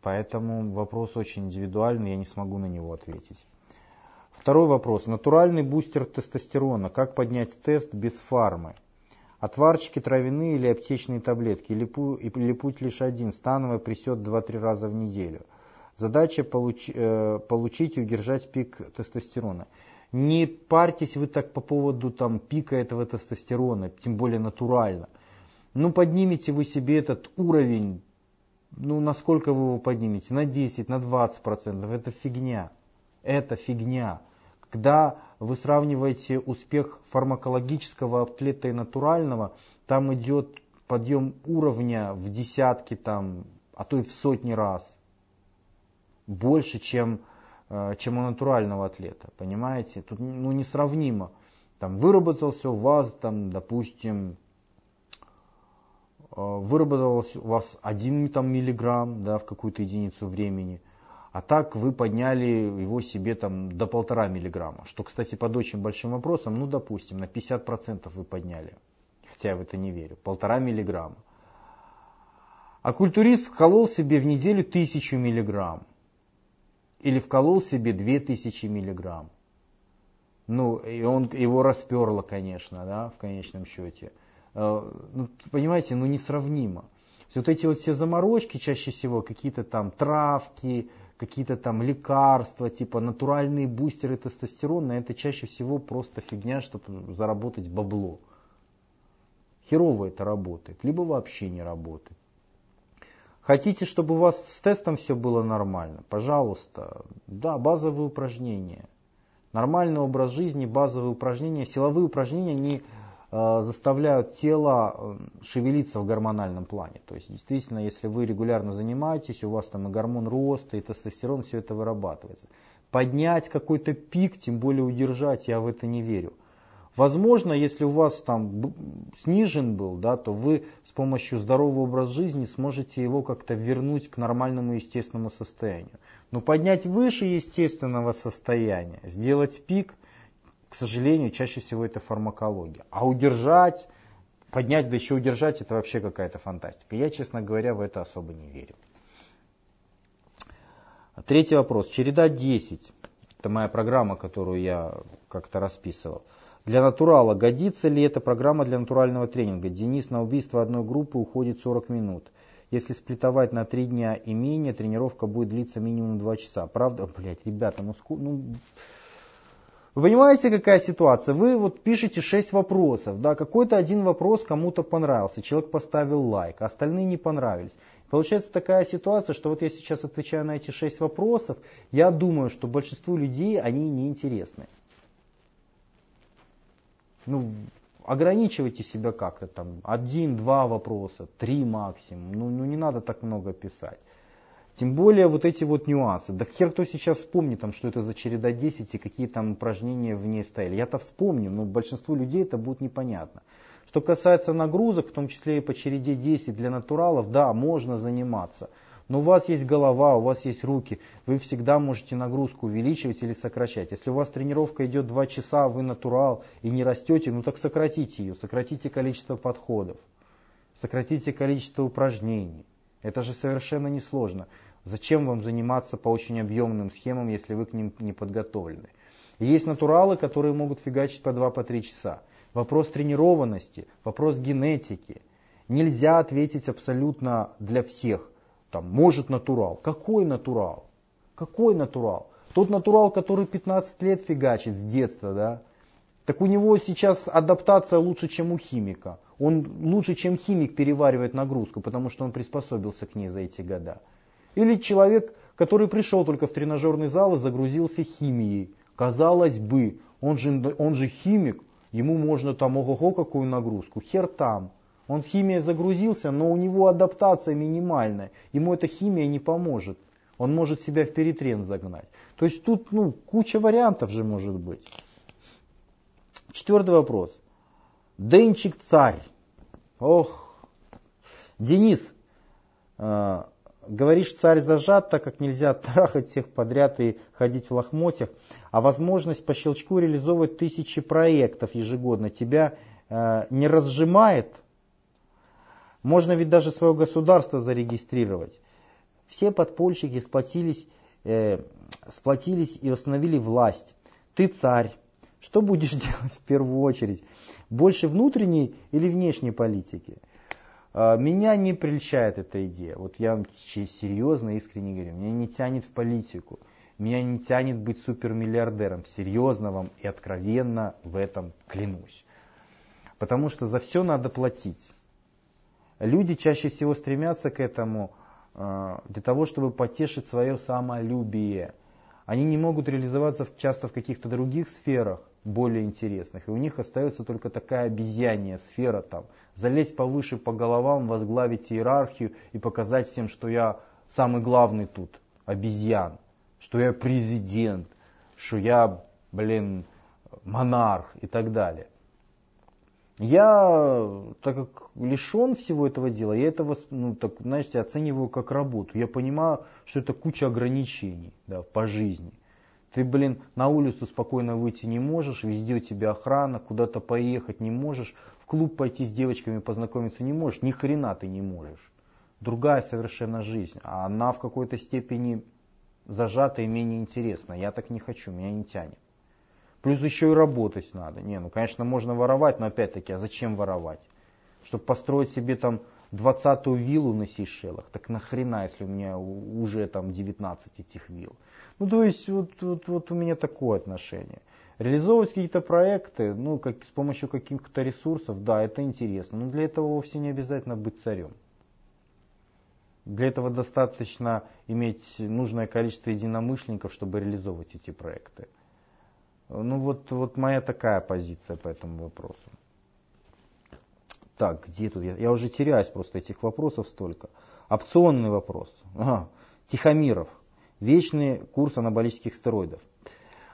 Поэтому вопрос очень индивидуальный, я не смогу на него ответить. Второй вопрос. Натуральный бустер тестостерона. Как поднять тест без фармы? Отварчики травяные или аптечные таблетки? Или, или путь лишь один. Становая присет 2-3 раза в неделю. Задача получ, э, получить и удержать пик тестостерона. Не парьтесь вы так по поводу там, пика этого тестостерона, тем более натурально. Ну, поднимите вы себе этот уровень, ну, насколько вы его поднимете? На 10, на 20 процентов. Это фигня. Это фигня. Когда вы сравниваете успех фармакологического атлета и натурального, там идет подъем уровня в десятки, там, а то и в сотни раз. Больше, чем Э, чем у натурального атлета, понимаете? Тут ну, несравнимо. Там выработался у вас, там, допустим, э, выработался у вас один там, миллиграмм да, в какую-то единицу времени, а так вы подняли его себе там, до полтора миллиграмма, что, кстати, под очень большим вопросом, ну, допустим, на 50% вы подняли, хотя я в это не верю, полтора миллиграмма. А культурист вколол себе в неделю тысячу миллиграмм. Или вколол себе две тысячи миллиграмм. Ну, и он, его расперло, конечно, да, в конечном счете. Э, ну, понимаете, ну несравнимо. Вот эти вот все заморочки чаще всего, какие-то там травки, какие-то там лекарства, типа натуральные бустеры тестостерона, это чаще всего просто фигня, чтобы заработать бабло. Херово это работает, либо вообще не работает. Хотите, чтобы у вас с тестом все было нормально? Пожалуйста. Да, базовые упражнения. Нормальный образ жизни, базовые упражнения. Силовые упражнения не заставляют тело э, шевелиться в гормональном плане. То есть действительно, если вы регулярно занимаетесь, у вас там и гормон роста, и тестостерон, все это вырабатывается. Поднять какой-то пик, тем более удержать, я в это не верю. Возможно, если у вас там снижен был, да, то вы с помощью здорового образа жизни сможете его как-то вернуть к нормальному естественному состоянию. Но поднять выше естественного состояния, сделать пик – к сожалению, чаще всего это фармакология. А удержать, поднять, да еще удержать, это вообще какая-то фантастика. Я, честно говоря, в это особо не верю. Третий вопрос. Череда 10. Это моя программа, которую я как-то расписывал. Для натурала годится ли эта программа для натурального тренинга? Денис на убийство одной группы уходит 40 минут. Если сплитовать на 3 дня и менее, тренировка будет длиться минимум 2 часа. Правда? Блять, ребята, ну, ску... ну понимаете, какая ситуация? Вы вот пишете 6 вопросов, да, какой-то один вопрос кому-то понравился, человек поставил лайк, а остальные не понравились. Получается такая ситуация, что вот я сейчас отвечаю на эти 6 вопросов, я думаю, что большинству людей они неинтересны. Ну, ограничивайте себя как-то там, один-два вопроса, три максимум, ну, ну не надо так много писать. Тем более вот эти вот нюансы. Да хер кто сейчас вспомнит, там, что это за череда 10 и какие там упражнения в ней стояли. Я-то вспомню, но большинству людей это будет непонятно. Что касается нагрузок, в том числе и по череде 10 для натуралов, да, можно заниматься. Но у вас есть голова, у вас есть руки, вы всегда можете нагрузку увеличивать или сокращать. Если у вас тренировка идет 2 часа, вы натурал и не растете, ну так сократите ее, сократите количество подходов, сократите количество упражнений. Это же совершенно несложно. Зачем вам заниматься по очень объемным схемам, если вы к ним не подготовлены? И есть натуралы, которые могут фигачить по 2-3 по часа. Вопрос тренированности, вопрос генетики. Нельзя ответить абсолютно для всех. Там, может натурал. Какой натурал? Какой натурал? Тот натурал, который 15 лет фигачит с детства, да? Так у него сейчас адаптация лучше, чем у химика. Он лучше, чем химик переваривает нагрузку, потому что он приспособился к ней за эти года. Или человек, который пришел только в тренажерный зал и загрузился химией. Казалось бы, он же, он же химик, ему можно там ого-го какую нагрузку. Хер там. Он в химии загрузился, но у него адаптация минимальная. Ему эта химия не поможет. Он может себя в перетрен загнать. То есть тут ну, куча вариантов же может быть. Четвертый вопрос. Денчик царь. Ох. Денис, э, Говоришь, царь зажат, так как нельзя трахать всех подряд и ходить в лохмотьях, а возможность по щелчку реализовывать тысячи проектов ежегодно тебя э, не разжимает. Можно ведь даже свое государство зарегистрировать. Все подпольщики сплотились, э, сплотились и установили власть. Ты царь. Что будешь делать в первую очередь? Больше внутренней или внешней политики? А, меня не прельщает эта идея. Вот я вам серьезно, искренне говорю, меня не тянет в политику. Меня не тянет быть супермиллиардером. Серьезно вам и откровенно в этом клянусь. Потому что за все надо платить. Люди чаще всего стремятся к этому а, для того, чтобы потешить свое самолюбие. Они не могут реализоваться часто в каких-то других сферах, более интересных. И у них остается только такая обезьянья сфера там. Залезть повыше по головам, возглавить иерархию и показать всем, что я самый главный тут, обезьян. Что я президент, что я, блин, монарх и так далее. Я, так как лишен всего этого дела, я это, ну, так, знаете, оцениваю как работу. Я понимаю, что это куча ограничений да, по жизни. Ты, блин, на улицу спокойно выйти не можешь, везде у тебя охрана, куда-то поехать не можешь, в клуб пойти с девочками познакомиться не можешь, ни хрена ты не можешь. другая совершенно жизнь. А она в какой-то степени зажата и менее интересна. Я так не хочу, меня не тянет. Плюс еще и работать надо. Не, ну, конечно, можно воровать, но опять-таки, а зачем воровать? Чтобы построить себе там 20-ю виллу на Сейшелах, так нахрена, если у меня уже там 19 этих вилл. Ну, то есть, вот, вот, вот у меня такое отношение. Реализовывать какие-то проекты, ну, как, с помощью каких-то ресурсов, да, это интересно. Но для этого вовсе не обязательно быть царем. Для этого достаточно иметь нужное количество единомышленников, чтобы реализовывать эти проекты. Ну вот, вот моя такая позиция по этому вопросу. Так, где тут? Я, я уже теряюсь просто этих вопросов столько. Опционный вопрос. Ага. Тихомиров. Вечный курс анаболических стероидов.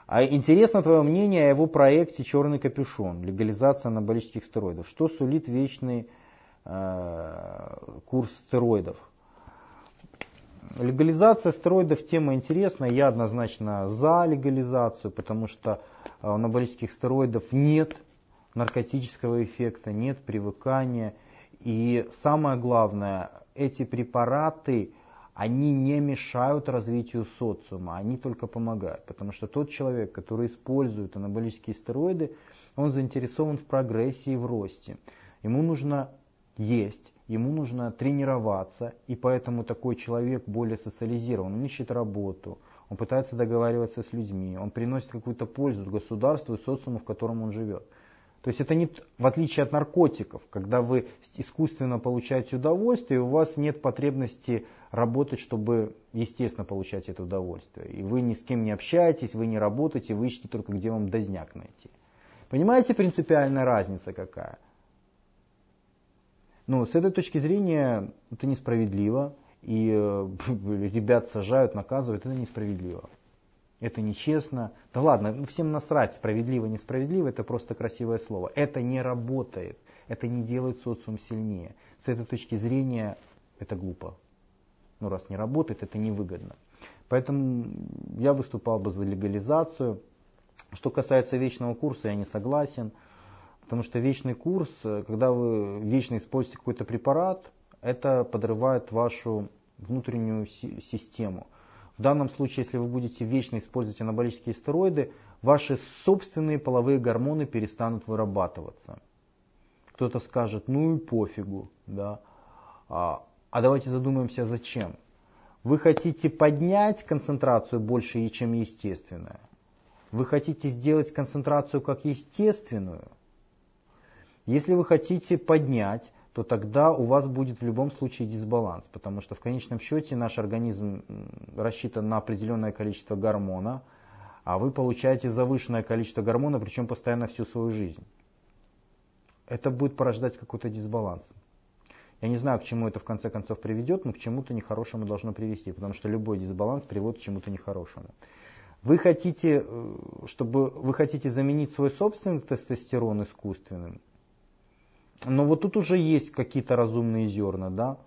А интересно твое мнение о его проекте «Черный капюшон», легализация анаболических стероидов. Что сулит вечный э, курс стероидов? Легализация стероидов тема интересная. Я однозначно за легализацию, потому что у анаболических стероидов нет наркотического эффекта, нет привыкания. И самое главное, эти препараты, они не мешают развитию социума, они только помогают. Потому что тот человек, который использует анаболические стероиды, он заинтересован в прогрессии и в росте. Ему нужно есть, ему нужно тренироваться, и поэтому такой человек более социализирован, он ищет работу, он пытается договариваться с людьми, он приносит какую-то пользу государству и социуму, в котором он живет. То есть это не в отличие от наркотиков, когда вы искусственно получаете удовольствие, и у вас нет потребности работать, чтобы естественно получать это удовольствие. И вы ни с кем не общаетесь, вы не работаете, вы ищете только, где вам дозняк найти. Понимаете принципиальная разница какая? Ну, с этой точки зрения это несправедливо, и э, ребят сажают, наказывают, это несправедливо. Это нечестно. Да ладно, ну, всем насрать, справедливо, несправедливо, это просто красивое слово. Это не работает, это не делает социум сильнее. С этой точки зрения это глупо. Ну, раз не работает, это невыгодно. Поэтому я выступал бы за легализацию. Что касается вечного курса, я не согласен. Потому что вечный курс, когда вы вечно используете какой-то препарат, это подрывает вашу внутреннюю систему. В данном случае, если вы будете вечно использовать анаболические стероиды, ваши собственные половые гормоны перестанут вырабатываться. Кто-то скажет, ну и пофигу. Да? А, а давайте задумаемся, зачем. Вы хотите поднять концентрацию больше, чем естественная. Вы хотите сделать концентрацию как естественную. Если вы хотите поднять, то тогда у вас будет в любом случае дисбаланс, потому что в конечном счете наш организм рассчитан на определенное количество гормона, а вы получаете завышенное количество гормона, причем постоянно всю свою жизнь. Это будет порождать какой-то дисбаланс. Я не знаю, к чему это в конце концов приведет, но к чему-то нехорошему должно привести, потому что любой дисбаланс приводит к чему-то нехорошему. Вы хотите, э, чтобы вы хотите заменить свой собственный тестостерон искусственным, но вот тут уже есть какие-то разумные зерна, да.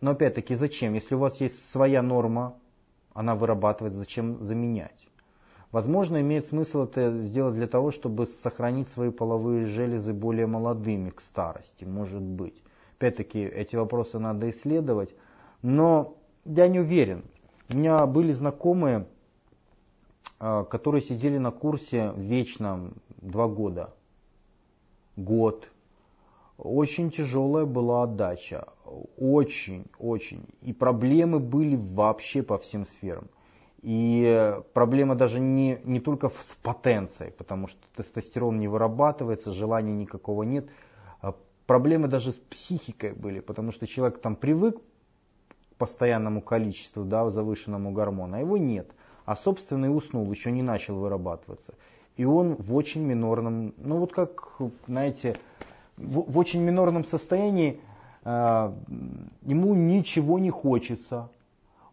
Но опять-таки, зачем? Если у вас есть своя норма, она вырабатывает, зачем заменять? Возможно, имеет смысл это сделать для того, чтобы сохранить свои половые железы более молодыми к старости, может быть. Опять-таки, эти вопросы надо исследовать, но я не уверен. У меня были знакомые, а, которые сидели на курсе вечном два года год. Очень тяжелая была отдача. Очень, очень. И проблемы были вообще по всем сферам. И проблема даже не, не только с потенцией, потому что тестостерон не вырабатывается, желания никакого нет. А проблемы даже с психикой были, потому что человек там привык к постоянному количеству, да, завышенному гормона, а его нет. А собственный уснул, еще не начал вырабатываться и он в очень минорном, ну вот как, знаете, в, в очень минорном состоянии э, ему ничего не хочется,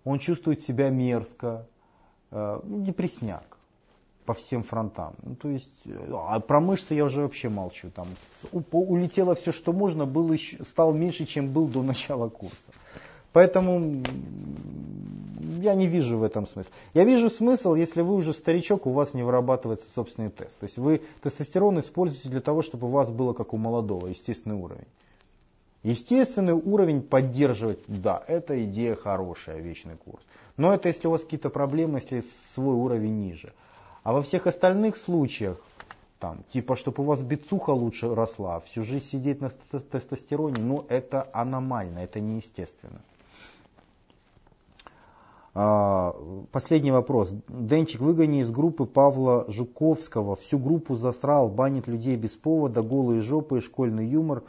он чувствует себя мерзко, э, депресняк по всем фронтам. Ну, то есть, а про мышцы я уже вообще молчу. Там улетело все, что можно, был, стал меньше, чем был до начала курса. Поэтому я не вижу в этом смысла. Я вижу смысл, если вы уже старичок, у вас не вырабатывается собственный тест. То есть вы тестостерон используете для того, чтобы у вас было как у молодого, естественный уровень. Естественный уровень поддерживать, да, это идея хорошая, вечный курс. Но это если у вас какие-то проблемы, если свой уровень ниже. А во всех остальных случаях, там, типа, чтобы у вас бицуха лучше росла, всю жизнь сидеть на тестостероне, ну это аномально, это неестественно. А, последний вопрос. Денчик, выгони из группы Павла Жуковского. Всю группу засрал, банит людей без повода, голые жопы, школьный юмор.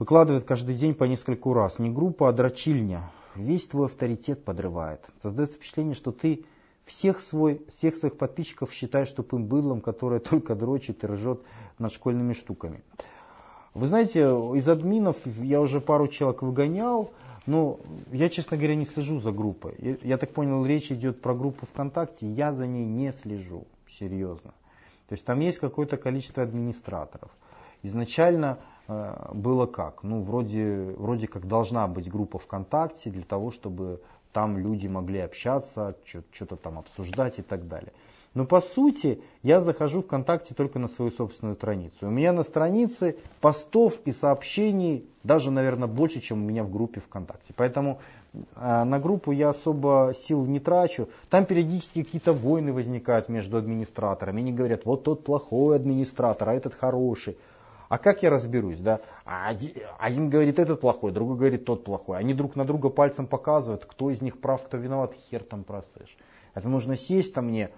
Выкладывает каждый день по нескольку раз. Не группа, а дрочильня. Весь твой авторитет подрывает. Создается впечатление, что ты всех, свой, всех своих подписчиков считаешь тупым быдлом, которое только дрочит и ржет над школьными штуками. Вы знаете, из админов я уже пару человек выгонял. Ну, я, честно говоря, не слежу за группой. Я, я так понял, речь идет про группу ВКонтакте, я за ней не слежу, серьезно. То есть там есть какое-то количество администраторов. Изначально э, было как? Ну, вроде, вроде как должна быть группа ВКонтакте для того, чтобы там люди могли общаться, что-то там обсуждать и так далее. Но по сути я захожу ВКонтакте только на свою собственную страницу. У меня на странице постов и сообщений даже, наверное, больше, чем у меня в группе ВКонтакте. Поэтому э, на группу я особо сил не трачу. Там периодически какие-то войны возникают между администраторами. Они говорят, вот тот плохой администратор, а этот хороший. А как я разберусь, да? Один, один говорит этот плохой, другой говорит тот плохой. Они друг на друга пальцем показывают, кто из них прав, кто виноват, хер там просышь. Это нужно сесть там мне,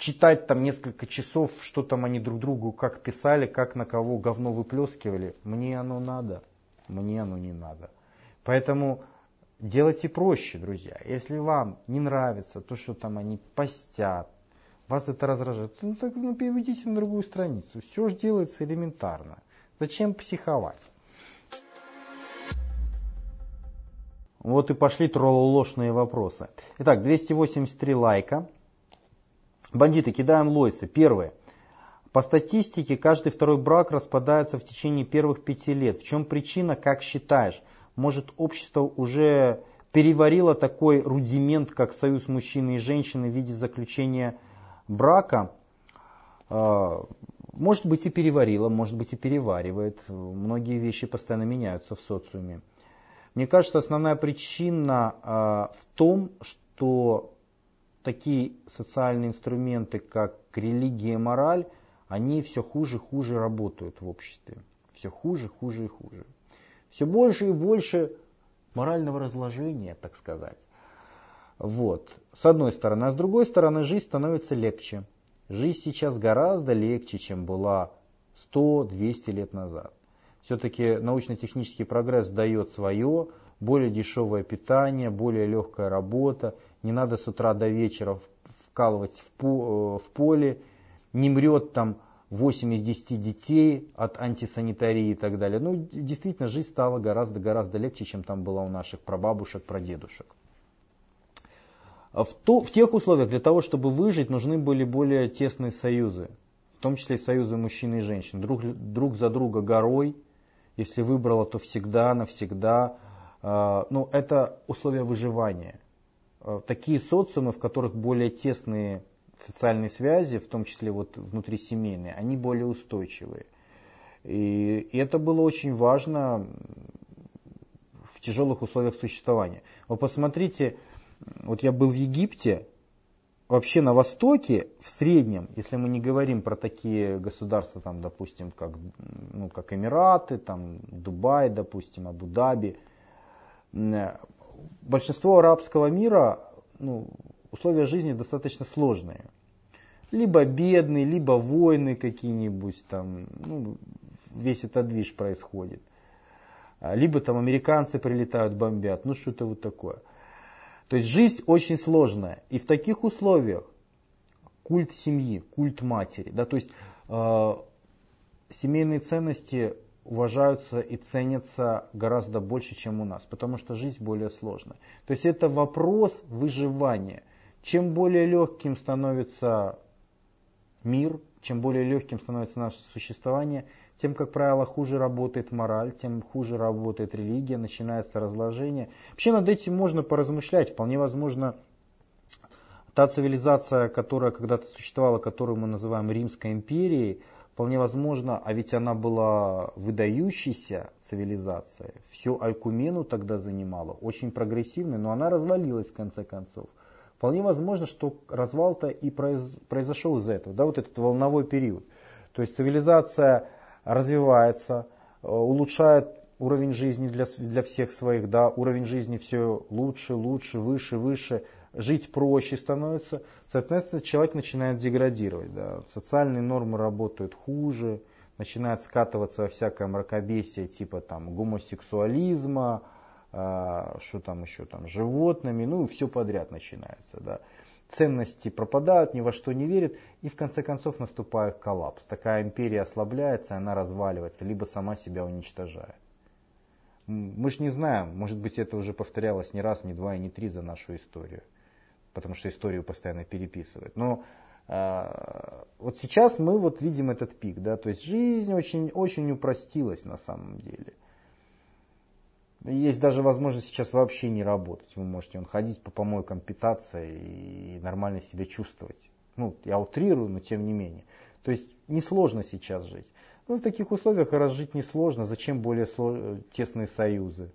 читать там несколько часов, что там они друг другу как писали, как на кого говно выплескивали. Мне оно надо, мне оно не надо. Поэтому делайте проще, друзья. Если вам не нравится то, что там они постят, вас это раздражает, ну так ну, переведите на другую страницу. Все же делается элементарно. Зачем психовать? Вот и пошли троллошные вопросы. Итак, 283 лайка. Бандиты, кидаем лойсы. Первое. По статистике, каждый второй брак распадается в течение первых пяти лет. В чем причина, как считаешь? Может, общество уже переварило такой рудимент, как союз мужчины и женщины в виде заключения брака? А, может быть и переварило, может быть и переваривает. Многие вещи постоянно меняются в социуме. Мне кажется, основная причина а, в том, что такие социальные инструменты, как религия и мораль, они все хуже и хуже работают в обществе. Все хуже, хуже и хуже. Все больше и больше морального разложения, так сказать. Вот, с одной стороны. А с другой стороны, жизнь становится легче. Жизнь сейчас гораздо легче, чем была 100-200 лет назад. Все-таки научно-технический прогресс дает свое, более дешевое питание, более легкая работа, не надо с утра до вечера вкалывать в, э, в поле, не мрет там 8 из 10 детей от антисанитарии и так далее. Ну, действительно, жизнь стала гораздо-гораздо легче, чем там была у наших прабабушек, прадедушек. В, то, в тех условиях для того, чтобы выжить, нужны были более тесные союзы, в том числе и союзы мужчин и женщин. Друг, друг за друга горой, если выбрала, то всегда, навсегда. А, ну, это условия выживания. Э, такие социумы, в которых более тесные социальные связи, в том числе вот внутрисемейные, они более устойчивые. И, это было очень важно в тяжелых условиях существования. Вы посмотрите, вот я был в Египте, вообще на Востоке, в среднем, если мы не говорим про такие государства, там, допустим, как, ну, как Эмираты, там, Дубай, допустим, Абу-Даби, большинство арабского мира, ну, условия жизни достаточно сложные. Либо бедные, либо войны какие-нибудь, там, ну, весь этот движ происходит. А, либо там американцы прилетают, бомбят, ну что-то вот такое. То есть жизнь очень сложная. И в таких условиях культ семьи, культ матери, да, то есть э, семейные ценности уважаются и ценятся гораздо больше, чем у нас, потому что жизнь более сложная. То есть это вопрос выживания. Чем более легким становится мир, чем более легким становится наше существование, тем, как правило, хуже работает мораль, тем хуже работает религия, начинается разложение. Вообще над этим можно поразмышлять. Вполне возможно, та цивилизация, которая когда-то существовала, которую мы называем Римской империей, вполне возможно, а ведь она была выдающейся цивилизацией, всю Айкумену тогда занимала, очень прогрессивной, но она развалилась в конце концов. Вполне возможно, что развал-то и произошел из этого, да, вот этот волновой период. То есть цивилизация развивается, э, улучшает уровень жизни для, для всех своих, да, уровень жизни все лучше, лучше, выше, выше, жить проще становится, соответственно, человек начинает деградировать, да, социальные нормы работают хуже, начинает скатываться во всякое мракобесие типа там гомосексуализма, а, что там еще там, животными, ну и все подряд начинается. Да. Ценности пропадают, ни во что не верят, и в конце концов наступает коллапс. Такая империя ослабляется, она разваливается, либо сама себя уничтожает. Мы же не знаем, может быть это уже повторялось не раз, не два и не три за нашу историю, потому что историю постоянно переписывают. Но э, вот сейчас мы вот видим этот пик, да, то есть жизнь очень, очень упростилась на самом деле. Есть даже возможность сейчас вообще не работать. Вы можете он ходить по помойкам, питаться и нормально себя чувствовать. Ну, я утрирую, но тем не менее. То есть несложно сейчас жить. Ну, в таких условиях раз жить несложно, зачем более тесные союзы?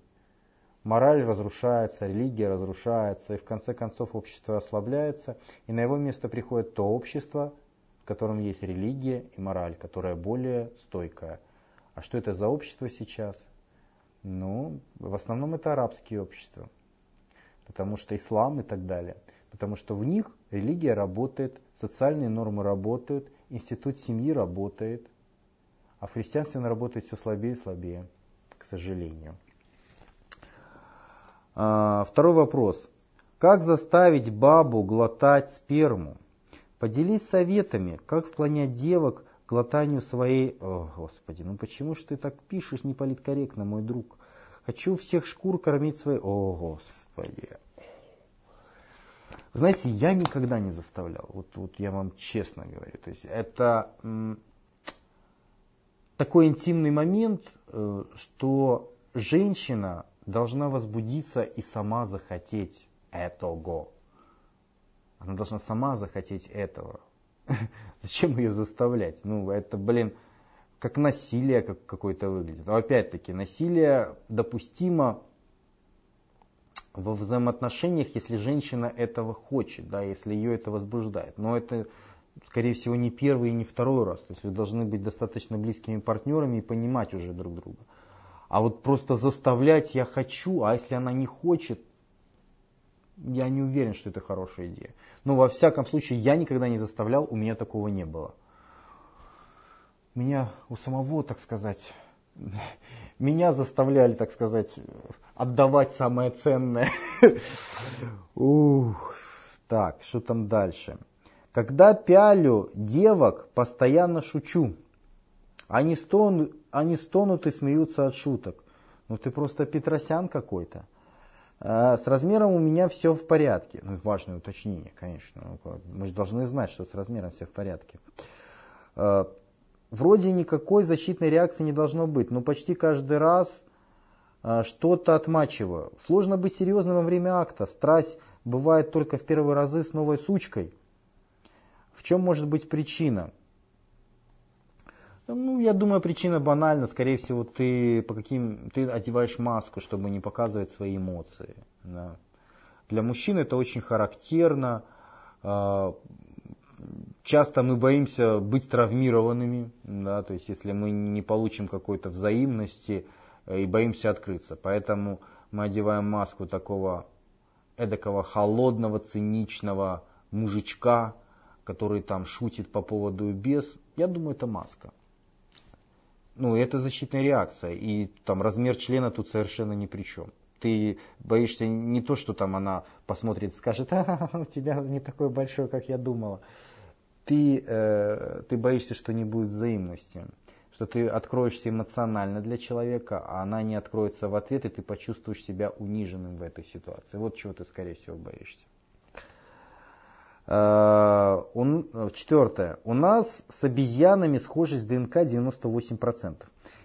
Мораль разрушается, религия разрушается, и в конце концов общество ослабляется, и на его место приходит то общество, в котором есть религия и мораль, которая более стойкая. А что это за общество сейчас? Ну, в основном это арабские общества, потому что ислам и так далее. Потому что в них религия работает, социальные нормы работают, институт семьи работает, а в христианстве он работает все слабее и слабее, к сожалению. А, второй вопрос. Как заставить бабу глотать сперму? Поделись советами, как склонять девок глотанию своей... О, Господи, ну почему ж ты так пишешь неполиткорректно, мой друг? Хочу всех шкур кормить своей... О, Господи. Знаете, я никогда не заставлял. Вот, вот я вам честно говорю. То есть это м, такой интимный момент, э, что женщина должна возбудиться и сама захотеть этого. Она должна сама захотеть этого. Зачем ее заставлять? Ну, это, блин, как насилие как какое-то выглядит. Но опять-таки, насилие допустимо во взаимоотношениях, если женщина этого хочет, да, если ее это возбуждает. Но это, скорее всего, не первый и не второй раз. То есть вы должны быть достаточно близкими партнерами и понимать уже друг друга. А вот просто заставлять я хочу, а если она не хочет, я не уверен, что это хорошая идея. Но во всяком случае, я никогда не заставлял, у меня такого не было. Меня у самого, так сказать, меня заставляли, так сказать, отдавать самое ценное. Ух, так, что там дальше? Когда пялю девок, постоянно шучу. Они, стон, они стонут и смеются от шуток. Ну ты просто Петросян какой-то. А, с размером у меня все в порядке. Ну, важное уточнение, конечно. Ну, мы же должны знать, что с размером все в порядке. А, вроде никакой защитной реакции не должно быть, но почти каждый раз а, что-то отмачиваю. Сложно быть серьезным во время акта. Страсть бывает только в первые разы с новой сучкой. В чем может быть причина? Ну, я думаю, причина банальна. Скорее всего, ты по каким ты одеваешь маску, чтобы не показывать свои эмоции. Да. Для мужчин это очень характерно. А, часто мы боимся быть травмированными, да, то есть если мы не получим какой-то взаимности э, и боимся открыться. Поэтому мы одеваем маску такого эдакого холодного, циничного мужичка, который там шутит по поводу без. Я думаю, это маска ну, это защитная реакция, и там размер члена тут совершенно ни при чем. Ты боишься не то, что там она посмотрит и скажет, а, у тебя не такой большой, как я думала. Ты, э, ты боишься, что не будет взаимности, что ты откроешься эмоционально для человека, а она не откроется в ответ, и ты почувствуешь себя униженным в этой ситуации. Вот чего ты, скорее всего, боишься. Э, четвертое. У нас с обезьянами схожесть ДНК 98%.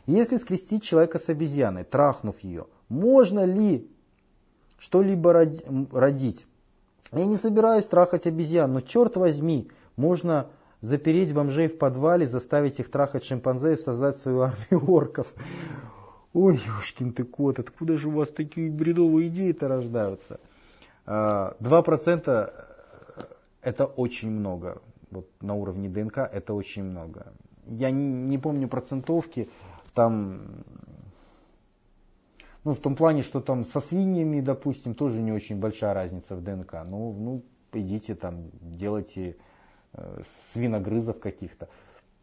Если скрестить человека с обезьяной, трахнув ее, можно ли что-либо родить? Я не собираюсь трахать обезьян, но черт возьми, можно запереть бомжей в подвале, заставить их трахать шимпанзе и создать свою армию орков. Ой, ёшкин ты кот, откуда же у вас такие бредовые идеи-то рождаются? 2% а, это очень много. Вот на уровне ДНК это очень много. Я не помню процентовки, там, ну, в том плане, что там со свиньями, допустим, тоже не очень большая разница в ДНК. Ну, ну идите там, делайте э, свиногрызов каких-то.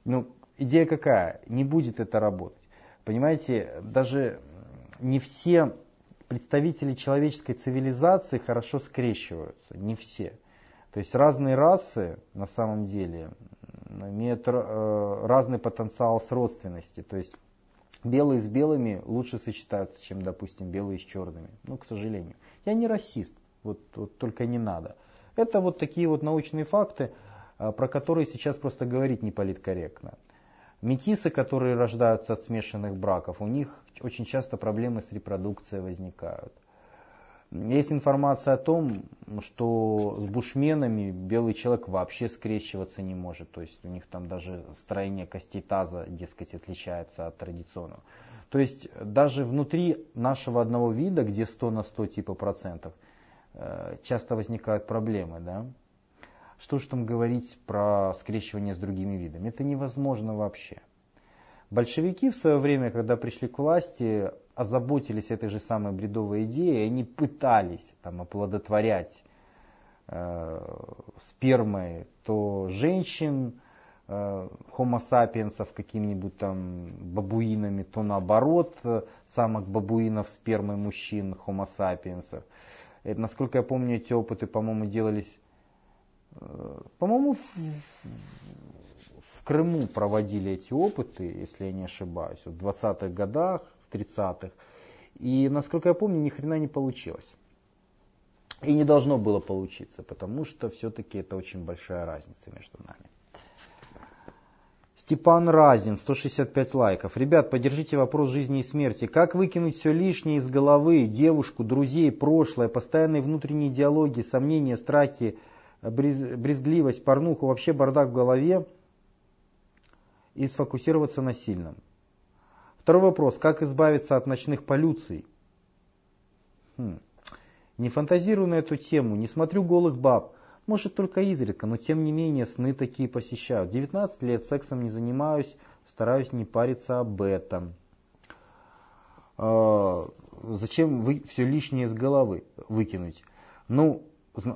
Ну, идея какая? Не будет это работать. Понимаете, даже не все представители человеческой цивилизации хорошо скрещиваются, не все. То есть разные расы на самом деле имеют э, разный потенциал с родственности. То есть белые с белыми лучше сочетаются, чем, допустим, белые с черными. Ну, к сожалению. Я не расист, вот, вот только не надо. Это вот такие вот научные факты, э, про которые сейчас просто говорить не политкорректно. Метисы, которые рождаются от смешанных браков, у них очень часто проблемы с репродукцией возникают. Есть информация о том, что с бушменами белый человек вообще скрещиваться не может. То есть у них там даже строение костей таза, дескать, отличается от традиционного. То есть даже внутри нашего одного вида, где 100 на 100 типа процентов, э, часто возникают проблемы. Да? Что же там говорить про скрещивание с другими видами? Это невозможно вообще. Большевики в свое время, когда пришли к власти, озаботились этой же самой бредовой идеей, они пытались там, оплодотворять э, спермой то женщин, э, homo sapiensов какими-нибудь там бабуинами, то наоборот, самок бабуинов спермой мужчин, homo sapiensов. Это, насколько я помню, эти опыты, по-моему, делались, э, по-моему, в, в Крыму проводили эти опыты, если я не ошибаюсь, в 20-х годах, 30-х. И, насколько я помню, ни хрена не получилось. И не должно было получиться, потому что все-таки это очень большая разница между нами. Степан Разин, 165 лайков. Ребят, поддержите вопрос жизни и смерти. Как выкинуть все лишнее из головы, девушку, друзей, прошлое, постоянные внутренние диалоги, сомнения, страхи, брезгливость, порнуху, вообще бардак в голове и сфокусироваться на сильном? Второй вопрос. Как избавиться от ночных полюций? Хм. Не фантазирую на эту тему, не смотрю голых баб. Может только изредка, но тем не менее сны такие посещают. 19 лет сексом не занимаюсь, стараюсь не париться об этом. А, зачем вы все лишнее из головы выкинуть? Ну,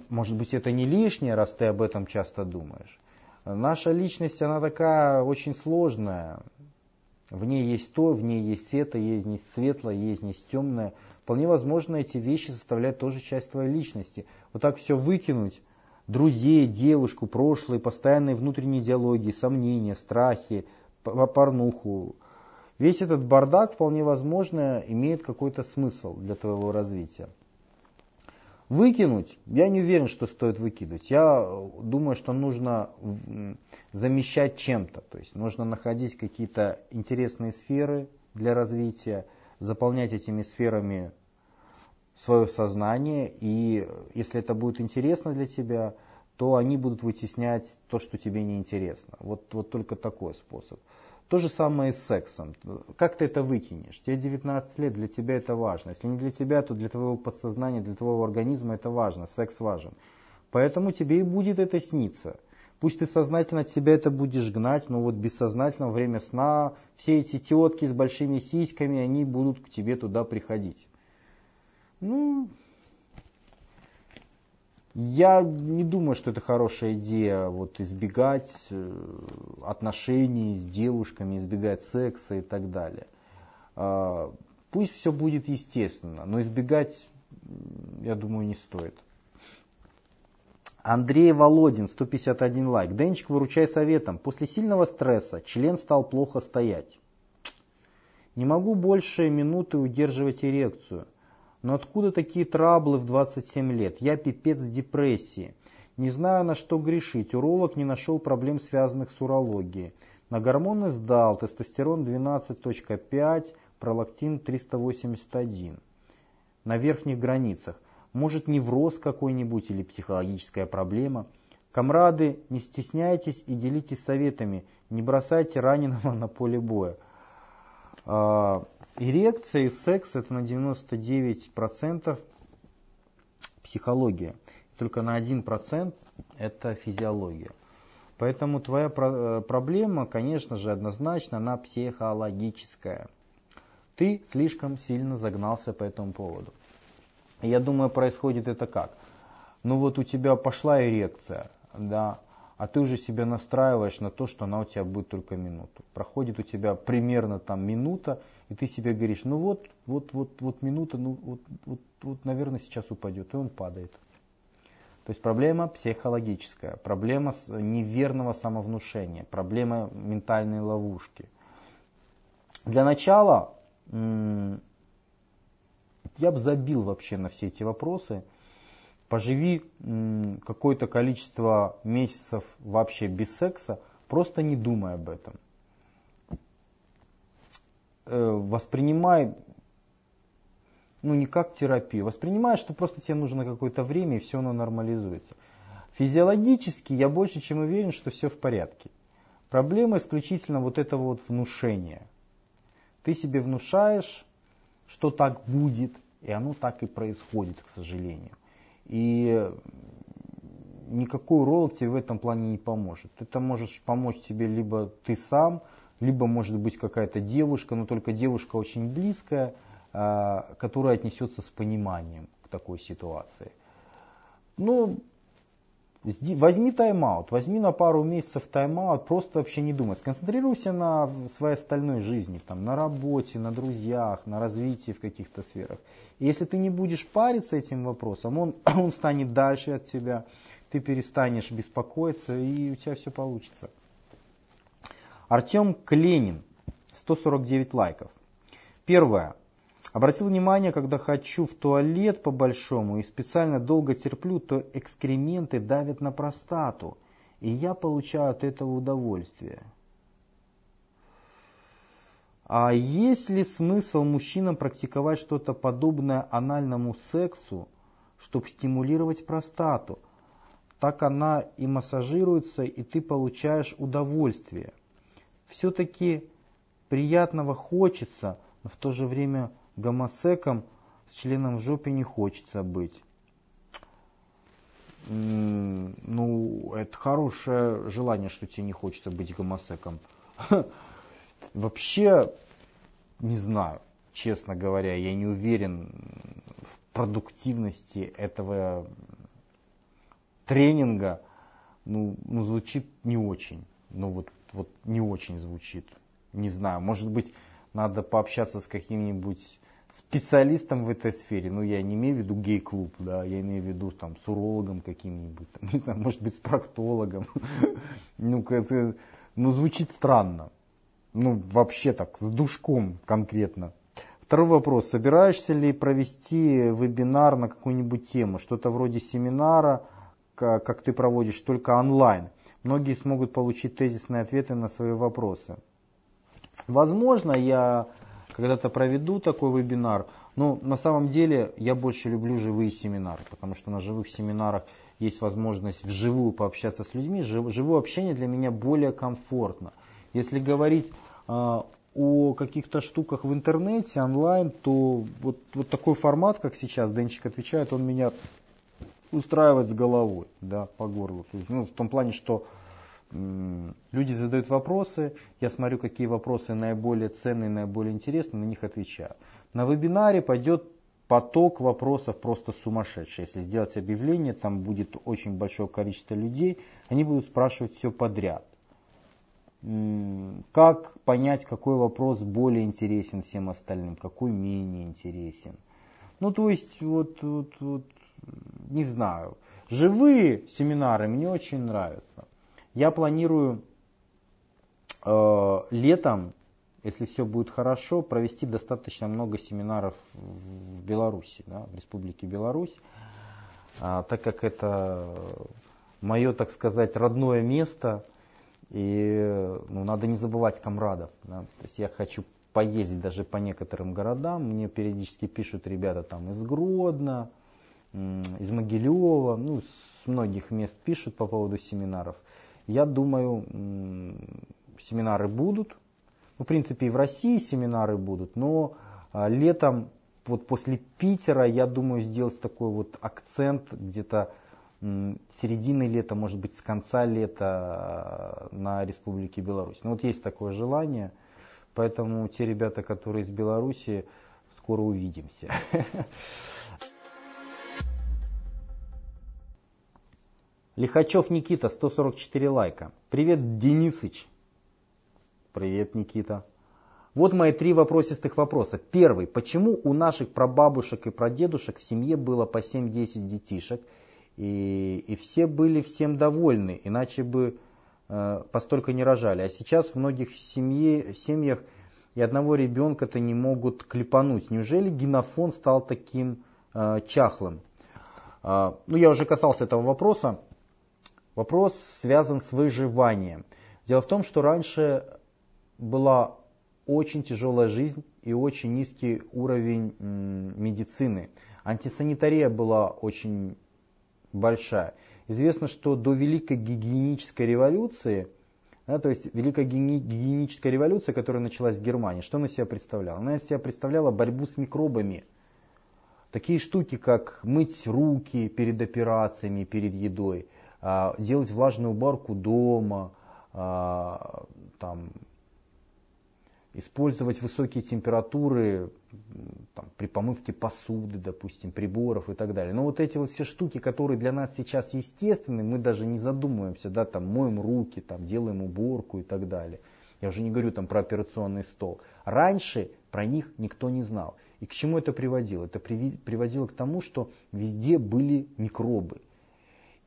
может быть это не лишнее, раз ты об этом часто думаешь. Наша личность, она такая очень сложная. В ней есть то, в ней есть это, есть светлое, есть темное. Вполне возможно, эти вещи составляют тоже часть твоей личности. Вот так все выкинуть, друзей, девушку, прошлое, постоянные внутренние диалоги, сомнения, страхи, порнуху. Весь этот бардак, вполне возможно, имеет какой-то смысл для твоего развития. Выкинуть, я не уверен, что стоит выкидывать. Я думаю, что нужно замещать чем-то. То есть нужно находить какие-то интересные сферы для развития, заполнять этими сферами свое сознание. И если это будет интересно для тебя, то они будут вытеснять то, что тебе не интересно. Вот, вот только такой способ. То же самое и с сексом. Как ты это выкинешь? Тебе 19 лет, для тебя это важно. Если не для тебя, то для твоего подсознания, для твоего организма это важно. Секс важен. Поэтому тебе и будет это сниться. Пусть ты сознательно от себя это будешь гнать, но вот бессознательно во время сна все эти тетки с большими сиськами, они будут к тебе туда приходить. Ну, я не думаю, что это хорошая идея вот, избегать э, отношений с девушками, избегать секса и так далее. А, пусть все будет естественно, но избегать, я думаю, не стоит. Андрей Володин, 151 лайк. Денчик, выручай советом. После сильного стресса член стал плохо стоять. Не могу больше минуты удерживать эрекцию. Но откуда такие траблы в 27 лет? Я пипец депрессии. Не знаю, на что грешить. Уролог не нашел проблем, связанных с урологией. На гормоны сдал. Тестостерон 12.5, пролактин 381. На верхних границах. Может невроз какой-нибудь или психологическая проблема. Комрады, не стесняйтесь и делитесь советами. Не бросайте раненого на поле боя. Эрекция и секс это на 99% психология. Только на 1% это физиология. Поэтому твоя э, проблема, конечно же, однозначно, она психологическая. Ты слишком сильно загнался по этому поводу. Я думаю, происходит это как? Ну вот у тебя пошла эрекция, да, а ты уже себя настраиваешь на то, что она у тебя будет только минуту. Проходит у тебя примерно там минута, и ты себе говоришь, ну вот, вот, вот, вот минута, ну вот, вот, вот, наверное, сейчас упадет, и он падает. То есть проблема психологическая, проблема неверного самовнушения, проблема ментальной ловушки. Для начала я бы забил вообще на все эти вопросы. Поживи какое-то количество месяцев вообще без секса, просто не думай об этом. Э, воспринимай ну не как терапию, воспринимай, что просто тебе нужно какое-то время и все оно нормализуется. Физиологически я больше чем уверен, что все в порядке. Проблема исключительно вот этого вот внушения. Ты себе внушаешь, что так будет, и оно так и происходит, к сожалению. И никакой тебе в этом плане не поможет. Это можешь помочь тебе либо ты сам, либо может быть какая-то девушка, но только девушка очень близкая, а, которая отнесется с пониманием к такой ситуации. Ну, возьми тайм-аут, возьми на пару месяцев тайм-аут, просто вообще не думай. Сконцентрируйся на своей остальной жизни, там, на работе, на друзьях, на развитии в каких-то сферах. И если ты не будешь париться этим вопросом, он, он станет дальше от тебя, ты перестанешь беспокоиться, и у тебя все получится. Артем Кленин, 149 лайков. Первое. Обратил внимание, когда хочу в туалет по-большому и специально долго терплю, то экскременты давят на простату, и я получаю от этого удовольствие. А есть ли смысл мужчинам практиковать что-то подобное анальному сексу, чтобы стимулировать простату? Так она и массажируется, и ты получаешь удовольствие. Все-таки приятного хочется, но в то же время гомосеком с членом в жопе не хочется быть. Ну, это хорошее желание, что тебе не хочется быть гомосеком. Вообще, не знаю, честно говоря, я не уверен в продуктивности этого тренинга. Ну, ну звучит не очень. Ну, вот, вот не очень звучит. Не знаю, может быть, надо пообщаться с каким-нибудь специалистом в этой сфере, ну я не имею в виду гей-клуб, да, я имею в виду там с урологом каким-нибудь, не знаю, может быть с проктологом, ну, это, ну звучит странно, ну вообще так, с душком конкретно. Второй вопрос, собираешься ли провести вебинар на какую-нибудь тему, что-то вроде семинара, как, ты проводишь, только онлайн. Многие смогут получить тезисные ответы на свои вопросы. Возможно, я когда-то проведу такой вебинар. Но на самом деле я больше люблю живые семинары, потому что на живых семинарах есть возможность вживую пообщаться с людьми. Живое общение для меня более комфортно. Если говорить э, о каких-то штуках в интернете, онлайн, то вот, вот такой формат, как сейчас Денчик отвечает, он меня устраивает с головой, да, по горлу. То есть, ну, в том плане, что Люди задают вопросы, я смотрю, какие вопросы наиболее ценные, наиболее интересные, на них отвечаю. На вебинаре пойдет поток вопросов просто сумасшедший. Если сделать объявление, там будет очень большое количество людей, они будут спрашивать все подряд. Как понять, какой вопрос более интересен всем остальным, какой менее интересен. Ну, то есть, вот, вот, вот не знаю. Живые семинары мне очень нравятся. Я планирую э, летом, если все будет хорошо, провести достаточно много семинаров в Беларуси, да, в Республике Беларусь, а, так как это мое, так сказать, родное место, и ну, надо не забывать комрадов. Да. То есть я хочу поездить даже по некоторым городам. Мне периодически пишут ребята там из Гродно, из Могилева, ну, с многих мест пишут по поводу семинаров. Я думаю, семинары будут. Ну, в принципе, и в России семинары будут, но а, летом, вот после Питера, я думаю, сделать такой вот акцент где-то середины лета, может быть, с конца лета а, на Республике Беларусь. Ну вот есть такое желание, поэтому те ребята, которые из Беларуси, скоро увидимся. Лихачев Никита, 144 лайка. Привет, Денисыч. Привет, Никита. Вот мои три вопросистых вопроса. Первый. Почему у наших прабабушек и прадедушек в семье было по 7-10 детишек, и, и все были всем довольны, иначе бы э, постолько не рожали. А сейчас в многих семье, семьях и одного ребенка-то не могут клепануть. Неужели генофон стал таким э, чахлым? Э, ну, я уже касался этого вопроса. Вопрос связан с выживанием. Дело в том, что раньше была очень тяжелая жизнь и очень низкий уровень медицины. Антисанитария была очень большая. Известно, что до Великой гигиенической революции, да, то есть Великая гигиеническая революция, которая началась в Германии, что она себя представляла? Она себя представляла борьбу с микробами. Такие штуки, как мыть руки перед операциями, перед едой, делать влажную уборку дома, а, там, использовать высокие температуры там, при помывке посуды, допустим, приборов и так далее. Но вот эти вот все штуки, которые для нас сейчас естественны, мы даже не задумываемся, да, там моем руки, там делаем уборку и так далее. Я уже не говорю там про операционный стол. Раньше про них никто не знал. И к чему это приводило? Это приводило к тому, что везде были микробы.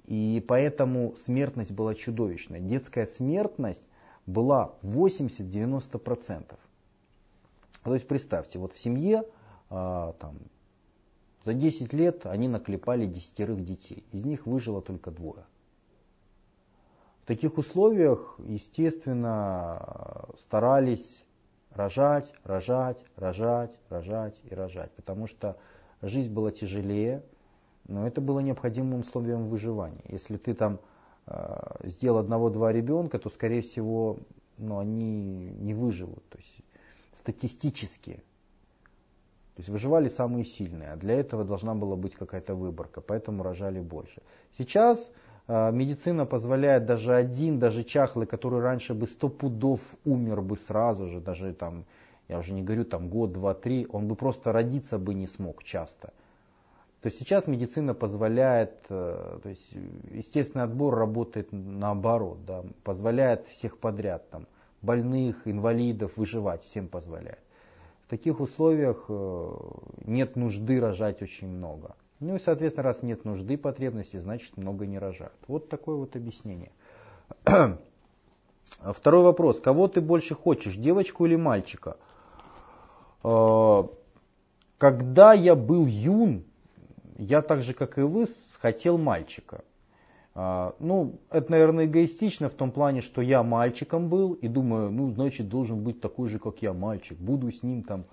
И поэтому смертность была чудовищная. Детская смертность была 80-90%. То есть представьте, вот в семье а, там, за 10 лет они наклепали десятерых детей. Из них выжило только двое. В таких условиях, естественно, старались рожать, рожать, рожать, рожать и рожать. Потому что жизнь была тяжелее, но это было необходимым условием выживания. Если ты там э, сделал одного-два ребенка, то, скорее всего, ну, они не выживут. То есть статистически. То есть выживали самые сильные, а для этого должна была быть какая-то выборка, поэтому рожали больше. Сейчас э, медицина позволяет даже один, даже чахлый, который раньше бы сто пудов умер бы сразу же, даже там, я уже не говорю там год, два, три, он бы просто родиться бы не смог часто – то есть сейчас медицина позволяет, э, то есть естественный отбор работает наоборот, да, позволяет всех подряд, там, больных, инвалидов выживать, всем позволяет. В таких условиях э, нет нужды рожать очень много. Ну и, соответственно, раз нет нужды, потребности, значит много не рожают. Вот такое вот объяснение. Второй вопрос. Кого ты больше хочешь, девочку или мальчика? Э, когда я был юн, я так же, как и вы, хотел мальчика. А, ну, это, наверное, эгоистично в том плане, что я мальчиком был и думаю, ну, значит, должен быть такой же, как я, мальчик. Буду с ним там,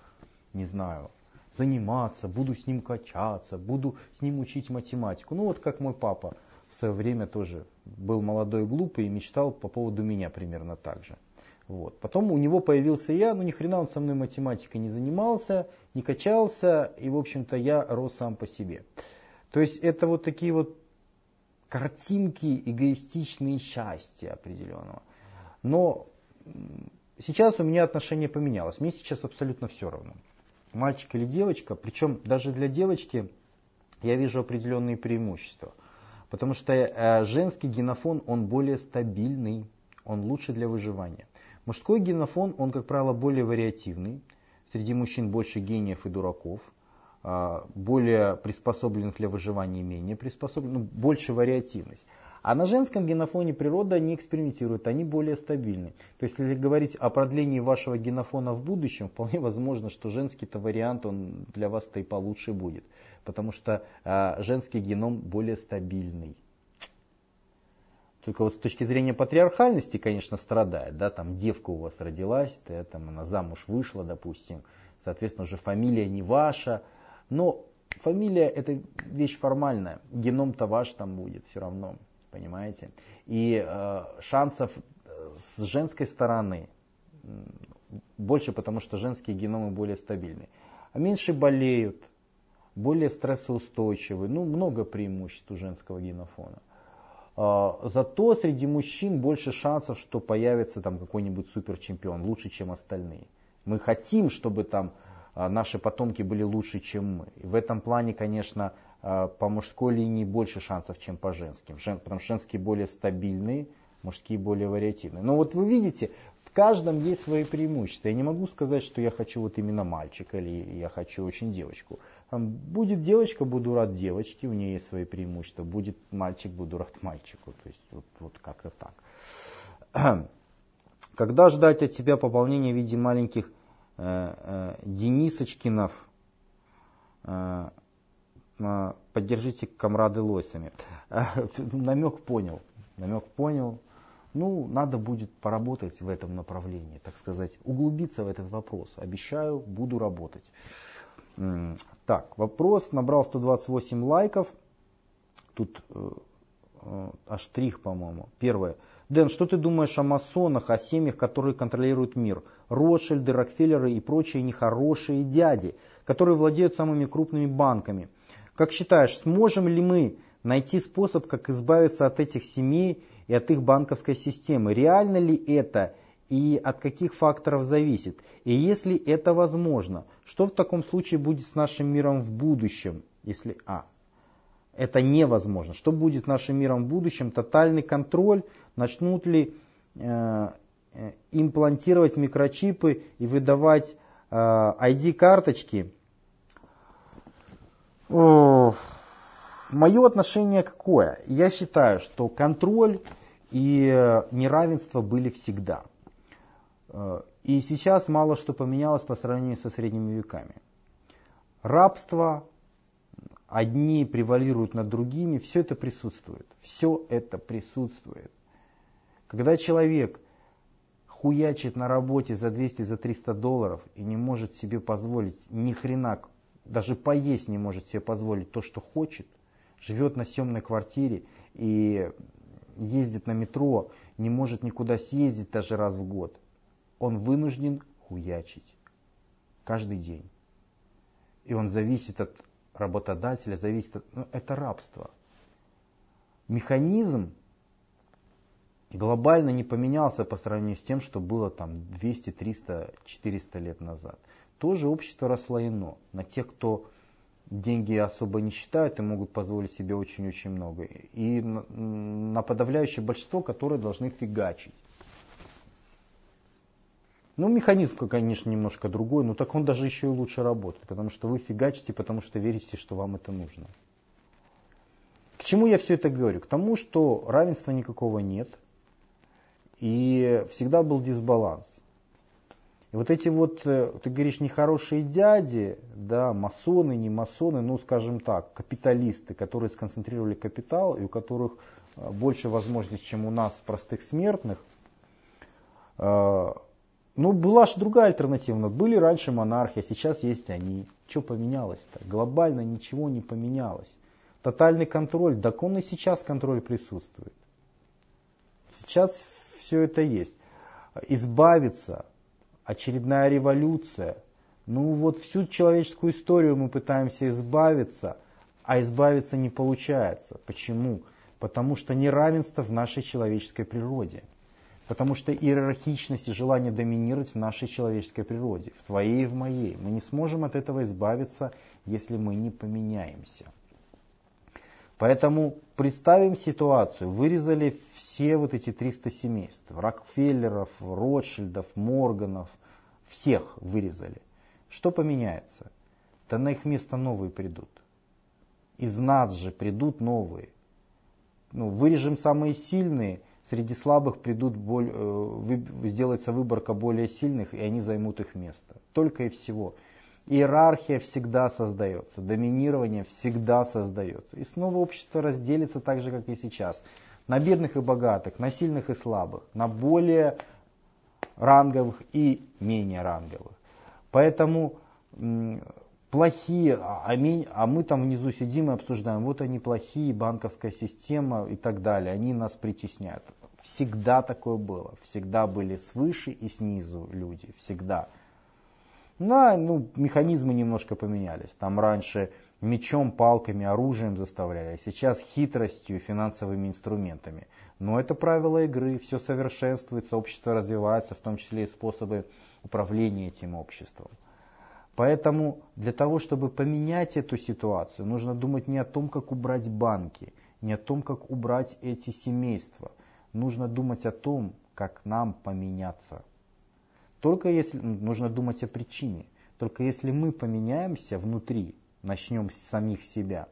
не знаю, заниматься, буду с ним качаться, буду с ним учить математику. Ну, вот как мой папа в свое время тоже был молодой и глупый и мечтал по поводу меня примерно так же. Вот. Потом у него появился я, ну ни хрена он со мной математикой не занимался, не качался, и в общем-то я рос сам по себе. То есть это вот такие вот картинки эгоистичные счастья определенного. Но сейчас у меня отношение поменялось. Мне сейчас абсолютно все равно. Мальчик или девочка, причем даже для девочки я вижу определенные преимущества. Потому что э, женский генофон, он более стабильный, он лучше для выживания. Мужской генофон, он, как правило, более вариативный. Среди мужчин больше гениев и дураков, а, более приспособленных для выживания, менее приспособленных, ну, больше вариативность. А на женском генофоне природа не экспериментирует, они более стабильны. То есть, если говорить о продлении вашего генофона в будущем, вполне возможно, что женский-то вариант он для вас-то и получше будет. Потому что э, женский геном более стабильный. Только вот с точки зрения патриархальности, конечно, страдает, да, там девка у вас родилась, да, там она замуж вышла, допустим, соответственно, уже фамилия не ваша, но Фамилия это вещь формальная, геном-то ваш там будет все равно, понимаете? И э, шансов с женской стороны больше, потому что женские геномы более стабильны. А меньше болеют, более стрессоустойчивы, ну много преимуществ у женского генофона. А, зато среди мужчин больше шансов, что появится там какой-нибудь суперчемпион, лучше, чем остальные. Мы хотим, чтобы там а, наши потомки были лучше, чем мы. И в этом плане, конечно, а, по мужской линии больше шансов, чем по женским. Потому что женские более стабильные, мужские более вариативные. Но вот вы видите, в каждом есть свои преимущества. Я не могу сказать, что я хочу вот именно мальчика или я хочу очень девочку. Будет девочка, буду рад девочке, у нее есть свои преимущества. Будет мальчик, буду рад мальчику. То есть вот, вот как-то так. Когда ждать от тебя пополнения в виде маленьких э, э, Денисочкинов? Э, э, поддержите комрады лосями. намек понял. Намек понял. Ну, надо будет поработать в этом направлении, так сказать, углубиться в этот вопрос. Обещаю, буду работать. Так, вопрос набрал 128 лайков. Тут э, э, аж штрих, по-моему. Первое. Дэн, что ты думаешь о масонах, о семьях, которые контролируют мир? Ротшильды, Рокфеллеры и прочие нехорошие дяди, которые владеют самыми крупными банками. Как считаешь, сможем ли мы найти способ, как избавиться от этих семей и от их банковской системы. Реально ли это и от каких факторов зависит? И если это возможно, что в таком случае будет с нашим миром в будущем? Если а, это невозможно. Что будет с нашим миром в будущем? Тотальный контроль? Начнут ли э, имплантировать микрочипы и выдавать э, ID-карточки? Мое отношение какое? Я считаю, что контроль и э, неравенство были всегда. Э, и сейчас мало что поменялось по сравнению со средними веками. Рабство, одни превалируют над другими, все это присутствует. Все это присутствует. Когда человек хуячит на работе за 200, за 300 долларов и не может себе позволить ни хрена, даже поесть не может себе позволить то, что хочет – живет на съемной квартире и ездит на метро, не может никуда съездить даже раз в год, он вынужден хуячить каждый день. И он зависит от работодателя, зависит от... Ну, это рабство. Механизм глобально не поменялся по сравнению с тем, что было там 200, 300, 400 лет назад. Тоже общество расслоено на тех, кто деньги особо не считают и могут позволить себе очень-очень много. И на подавляющее большинство, которые должны фигачить. Ну, механизм, конечно, немножко другой, но так он даже еще и лучше работает, потому что вы фигачите, потому что верите, что вам это нужно. К чему я все это говорю? К тому, что равенства никакого нет, и всегда был дисбаланс. И вот эти вот, э, ты говоришь, нехорошие дяди, да, масоны, не масоны, ну, скажем так, капиталисты, которые сконцентрировали капитал и у которых э, больше возможностей, чем у нас, простых смертных. Ну, была же другая альтернатива. Были раньше монархии, а сейчас есть они. Что поменялось-то? Глобально ничего не поменялось. Тотальный контроль, так он и сейчас контроль присутствует. Сейчас все это есть. Избавиться очередная революция. Ну вот всю человеческую историю мы пытаемся избавиться, а избавиться не получается. Почему? Потому что неравенство в нашей человеческой природе. Потому что иерархичность и желание доминировать в нашей человеческой природе, в твоей и в моей. Мы не сможем от этого избавиться, если мы не поменяемся. Поэтому представим ситуацию, вырезали все вот эти 300 семейств, Рокфеллеров, Ротшильдов, Морганов, всех вырезали. Что поменяется? Да на их место новые придут. Из нас же придут новые. Ну, вырежем самые сильные, среди слабых придут, боль, э, сделается выборка более сильных, и они займут их место. Только и всего. Иерархия всегда создается, доминирование всегда создается. И снова общество разделится так же, как и сейчас. На бедных и богатых, на сильных и слабых, на более ранговых и менее ранговых. Поэтому плохие, а, а мы там внизу сидим и обсуждаем, вот они плохие, банковская система и так далее, они нас притесняют. Всегда такое было, всегда были свыше и снизу люди, всегда. Да, ну, механизмы немножко поменялись. Там раньше мечом, палками, оружием заставляли, сейчас хитростью, финансовыми инструментами. Но это правила игры, все совершенствуется, общество развивается, в том числе и способы управления этим обществом. Поэтому для того, чтобы поменять эту ситуацию, нужно думать не о том, как убрать банки, не о том, как убрать эти семейства. Нужно думать о том, как нам поменяться. Только если нужно думать о причине. Только если мы поменяемся внутри, начнем с самих себя,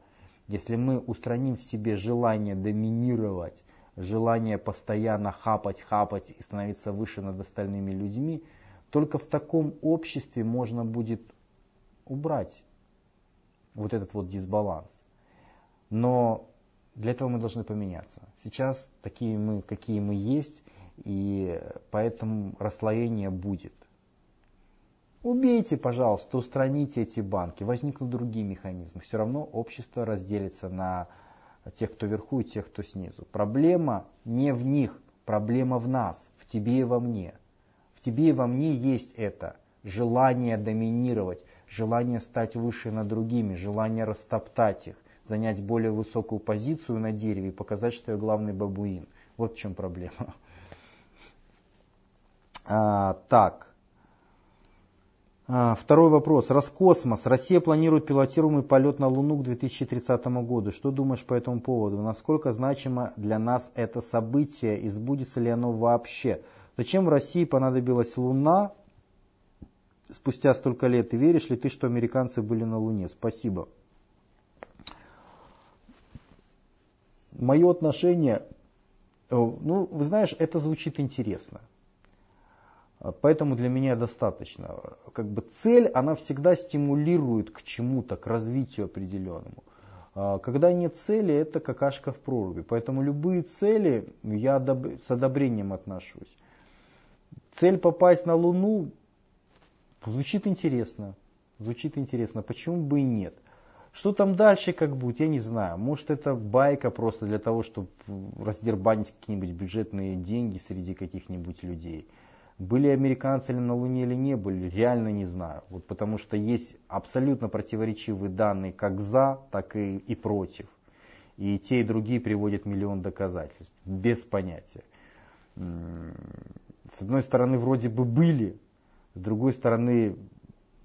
если мы устраним в себе желание доминировать, желание постоянно хапать, хапать и становиться выше над остальными людьми, только в таком обществе можно будет убрать вот этот вот дисбаланс. Но для этого мы должны поменяться. Сейчас такие мы, какие мы есть, и поэтому расслоение будет. Убейте, пожалуйста, устраните эти банки, возникнут другие механизмы. Все равно общество разделится на тех, кто вверху и тех, кто снизу. Проблема не в них, проблема в нас, в тебе и во мне. В тебе и во мне есть это желание доминировать, желание стать выше над другими, желание растоптать их, занять более высокую позицию на дереве и показать, что я главный бабуин. Вот в чем проблема. А, так. А, второй вопрос. Роскосмос. Россия планирует пилотируемый полет на Луну к 2030 году. Что думаешь по этому поводу? Насколько значимо для нас это событие и сбудется ли оно вообще? Зачем в России понадобилась Луна спустя столько лет? И веришь ли ты, что американцы были на Луне? Спасибо. Мое отношение, ну, вы знаешь, это звучит интересно. Поэтому для меня достаточно. Как бы цель, она всегда стимулирует к чему-то, к развитию определенному. А когда нет цели, это какашка в проруби. Поэтому любые цели я с одобрением отношусь. Цель попасть на Луну звучит интересно. Звучит интересно. Почему бы и нет? Что там дальше как будет, я не знаю. Может это байка просто для того, чтобы раздербанить какие-нибудь бюджетные деньги среди каких-нибудь людей. Были американцы ли на Луне или не были, реально не знаю. Вот потому что есть абсолютно противоречивые данные как за, так и, и против. И те, и другие приводят миллион доказательств. Без понятия. С одной стороны, вроде бы были, с другой стороны,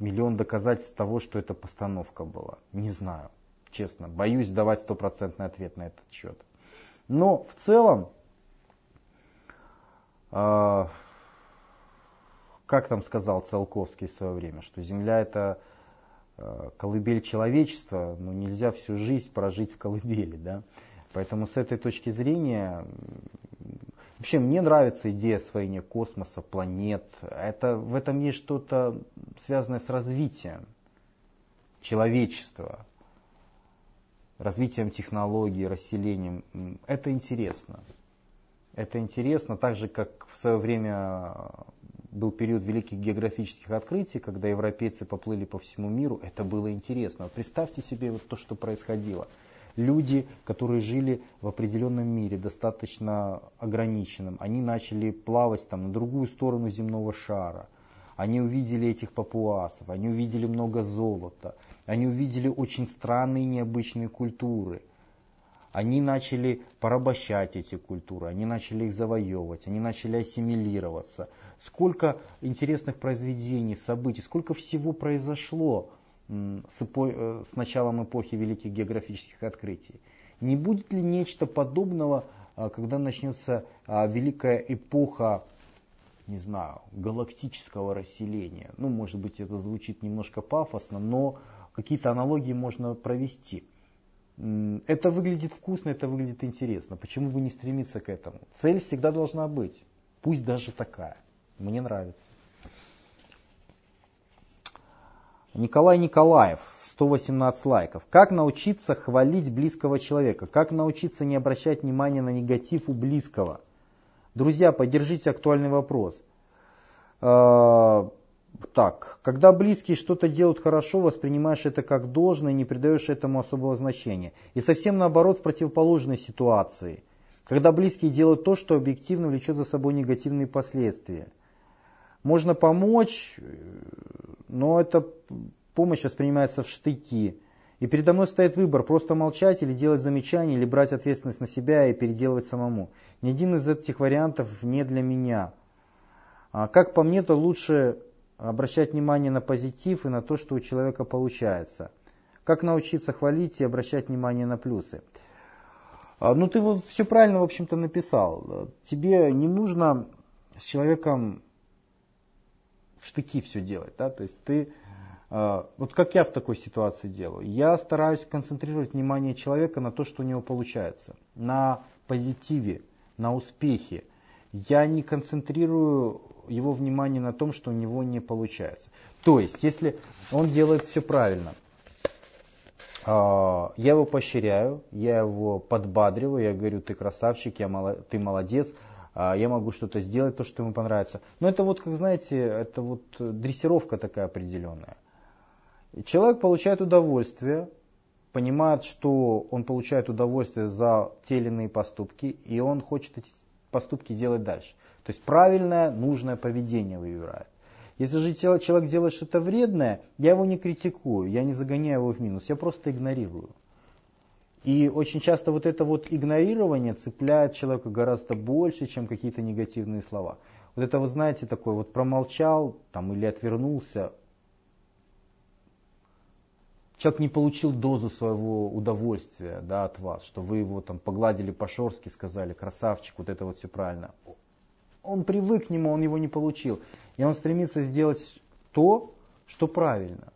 миллион доказательств того, что это постановка была. Не знаю, честно. Боюсь давать стопроцентный ответ на этот счет. Но в целом, э, как там сказал Циолковский в свое время, что Земля это э, колыбель человечества, но нельзя всю жизнь прожить в колыбели. Да? Поэтому с этой точки зрения, вообще мне нравится идея освоения космоса, планет. Это, в этом есть что-то связанное с развитием человечества, развитием технологий, расселением. Это интересно. Это интересно, так же, как в свое время был период великих географических открытий, когда европейцы поплыли по всему миру, это было интересно. представьте себе вот то, что происходило. Люди, которые жили в определенном мире, достаточно ограниченном, они начали плавать там, на другую сторону земного шара. Они увидели этих папуасов, они увидели много золота, они увидели очень странные необычные культуры – они начали порабощать эти культуры, они начали их завоевывать, они начали ассимилироваться. Сколько интересных произведений, событий, сколько всего произошло с, эпо... Э, с началом эпохи великих географических открытий. Не будет ли нечто подобного, а, когда начнется а, великая эпоха, не знаю, галактического расселения? Ну, может быть, это звучит немножко пафосно, но какие-то аналогии можно провести. Это выглядит вкусно, это выглядит интересно. Почему бы не стремиться к этому? Цель всегда должна быть, пусть даже такая. Мне нравится. Николай Николаев, 118 лайков. Как научиться хвалить близкого человека? Как научиться не обращать внимания на негатив у близкого? Друзья, поддержите актуальный вопрос. А, так, когда близкие что-то делают хорошо, воспринимаешь это как должное, не придаешь этому особого значения. И совсем наоборот в противоположной ситуации. Когда близкие делают то, что объективно влечет за собой негативные последствия. Можно помочь, но эта помощь воспринимается в штыки. И передо мной стоит выбор, просто молчать или делать замечания, или брать ответственность на себя и переделывать самому. Ни один из этих вариантов не для меня. А как по мне, то лучше обращать внимание на позитив и на то, что у человека получается. Как научиться хвалить и обращать внимание на плюсы. А, ну ты вот все правильно, в общем-то, написал. Тебе не нужно с человеком штыки все делать. Да? То есть ты, а, вот как я в такой ситуации делаю, я стараюсь концентрировать внимание человека на то, что у него получается, на позитиве, на успехе. Я не концентрирую его внимание на том, что у него не получается. То есть, если он делает все правильно, а, я его поощряю, я его подбадриваю, я говорю, ты красавчик, я ты молодец, я могу что-то сделать, то, что ему понравится. Но это вот, как знаете, это вот дрессировка такая определенная. Человек получает удовольствие, понимает, что он получает удовольствие за те или иные поступки, и он хочет эти поступки делать дальше. То есть правильное, нужное поведение выбирает. Если же человек делает что-то вредное, я его не критикую, я не загоняю его в минус, я просто игнорирую. И очень часто вот это вот игнорирование цепляет человека гораздо больше, чем какие-то негативные слова. Вот это вот знаете такое, вот промолчал там, или отвернулся, человек не получил дозу своего удовольствия да, от вас, что вы его там погладили по-шорски, сказали, красавчик, вот это вот все правильно он привык к нему, он его не получил. И он стремится сделать то, что правильно.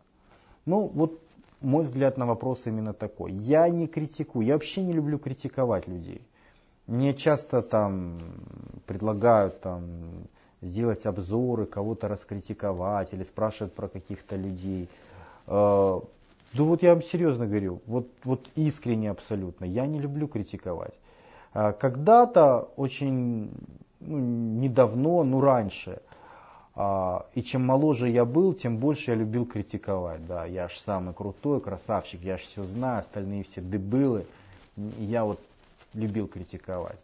Ну, вот мой взгляд на вопрос именно такой. Я не критикую, я вообще не люблю критиковать людей. Мне часто там предлагают там, сделать обзоры, кого-то раскритиковать или спрашивают про каких-то людей. Э, да вот я вам серьезно говорю, вот, вот искренне абсолютно, я не люблю критиковать. Э, когда-то очень ну, недавно, ну раньше. А, и чем моложе я был, тем больше я любил критиковать. Да, я ж самый крутой, красавчик, я ж все знаю, остальные все дебилы. Я вот любил критиковать.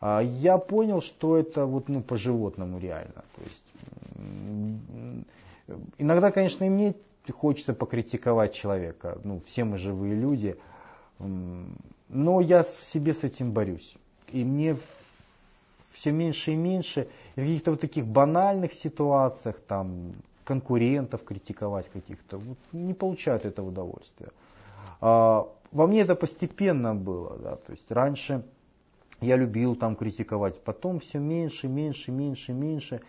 А, я понял, что это вот ну, по-животному реально. То есть, иногда, конечно, и мне хочется покритиковать человека. Ну, все мы живые люди. Но я в себе с этим борюсь. И мне все меньше и меньше. В каких-то вот таких банальных ситуациях, там, конкурентов критиковать каких-то, вот, не получают это удовольствия. А, во мне это постепенно было, да, то есть раньше я любил там критиковать, потом все меньше, меньше, меньше, меньше.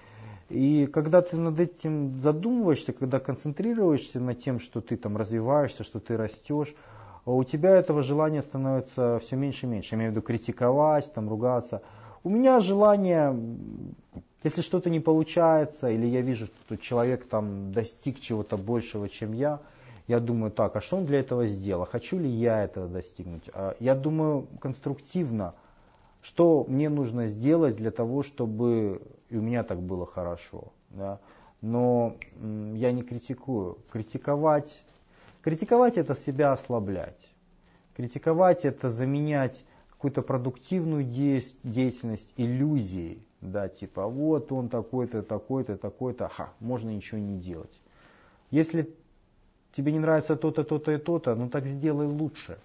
И когда ты над этим задумываешься, когда концентрируешься над тем, что ты там развиваешься, что ты растешь, у тебя этого желания становится все меньше и меньше. Я имею в виду критиковать, там, ругаться. У меня желание, если что-то не получается, или я вижу, что человек там достиг чего-то большего, чем я, я думаю, так, а что он для этого сделал? Хочу ли я этого достигнуть? А я думаю конструктивно, что мне нужно сделать для того, чтобы и у меня так было хорошо. Да? Но я не критикую. Критиковать, критиковать это себя ослаблять. Критиковать это заменять какую-то продуктивную деятельность иллюзией, да, типа вот он такой-то, такой-то, такой-то, ха, можно ничего не делать. Если тебе не нравится то-то, то-то и то-то, ну так сделай лучше.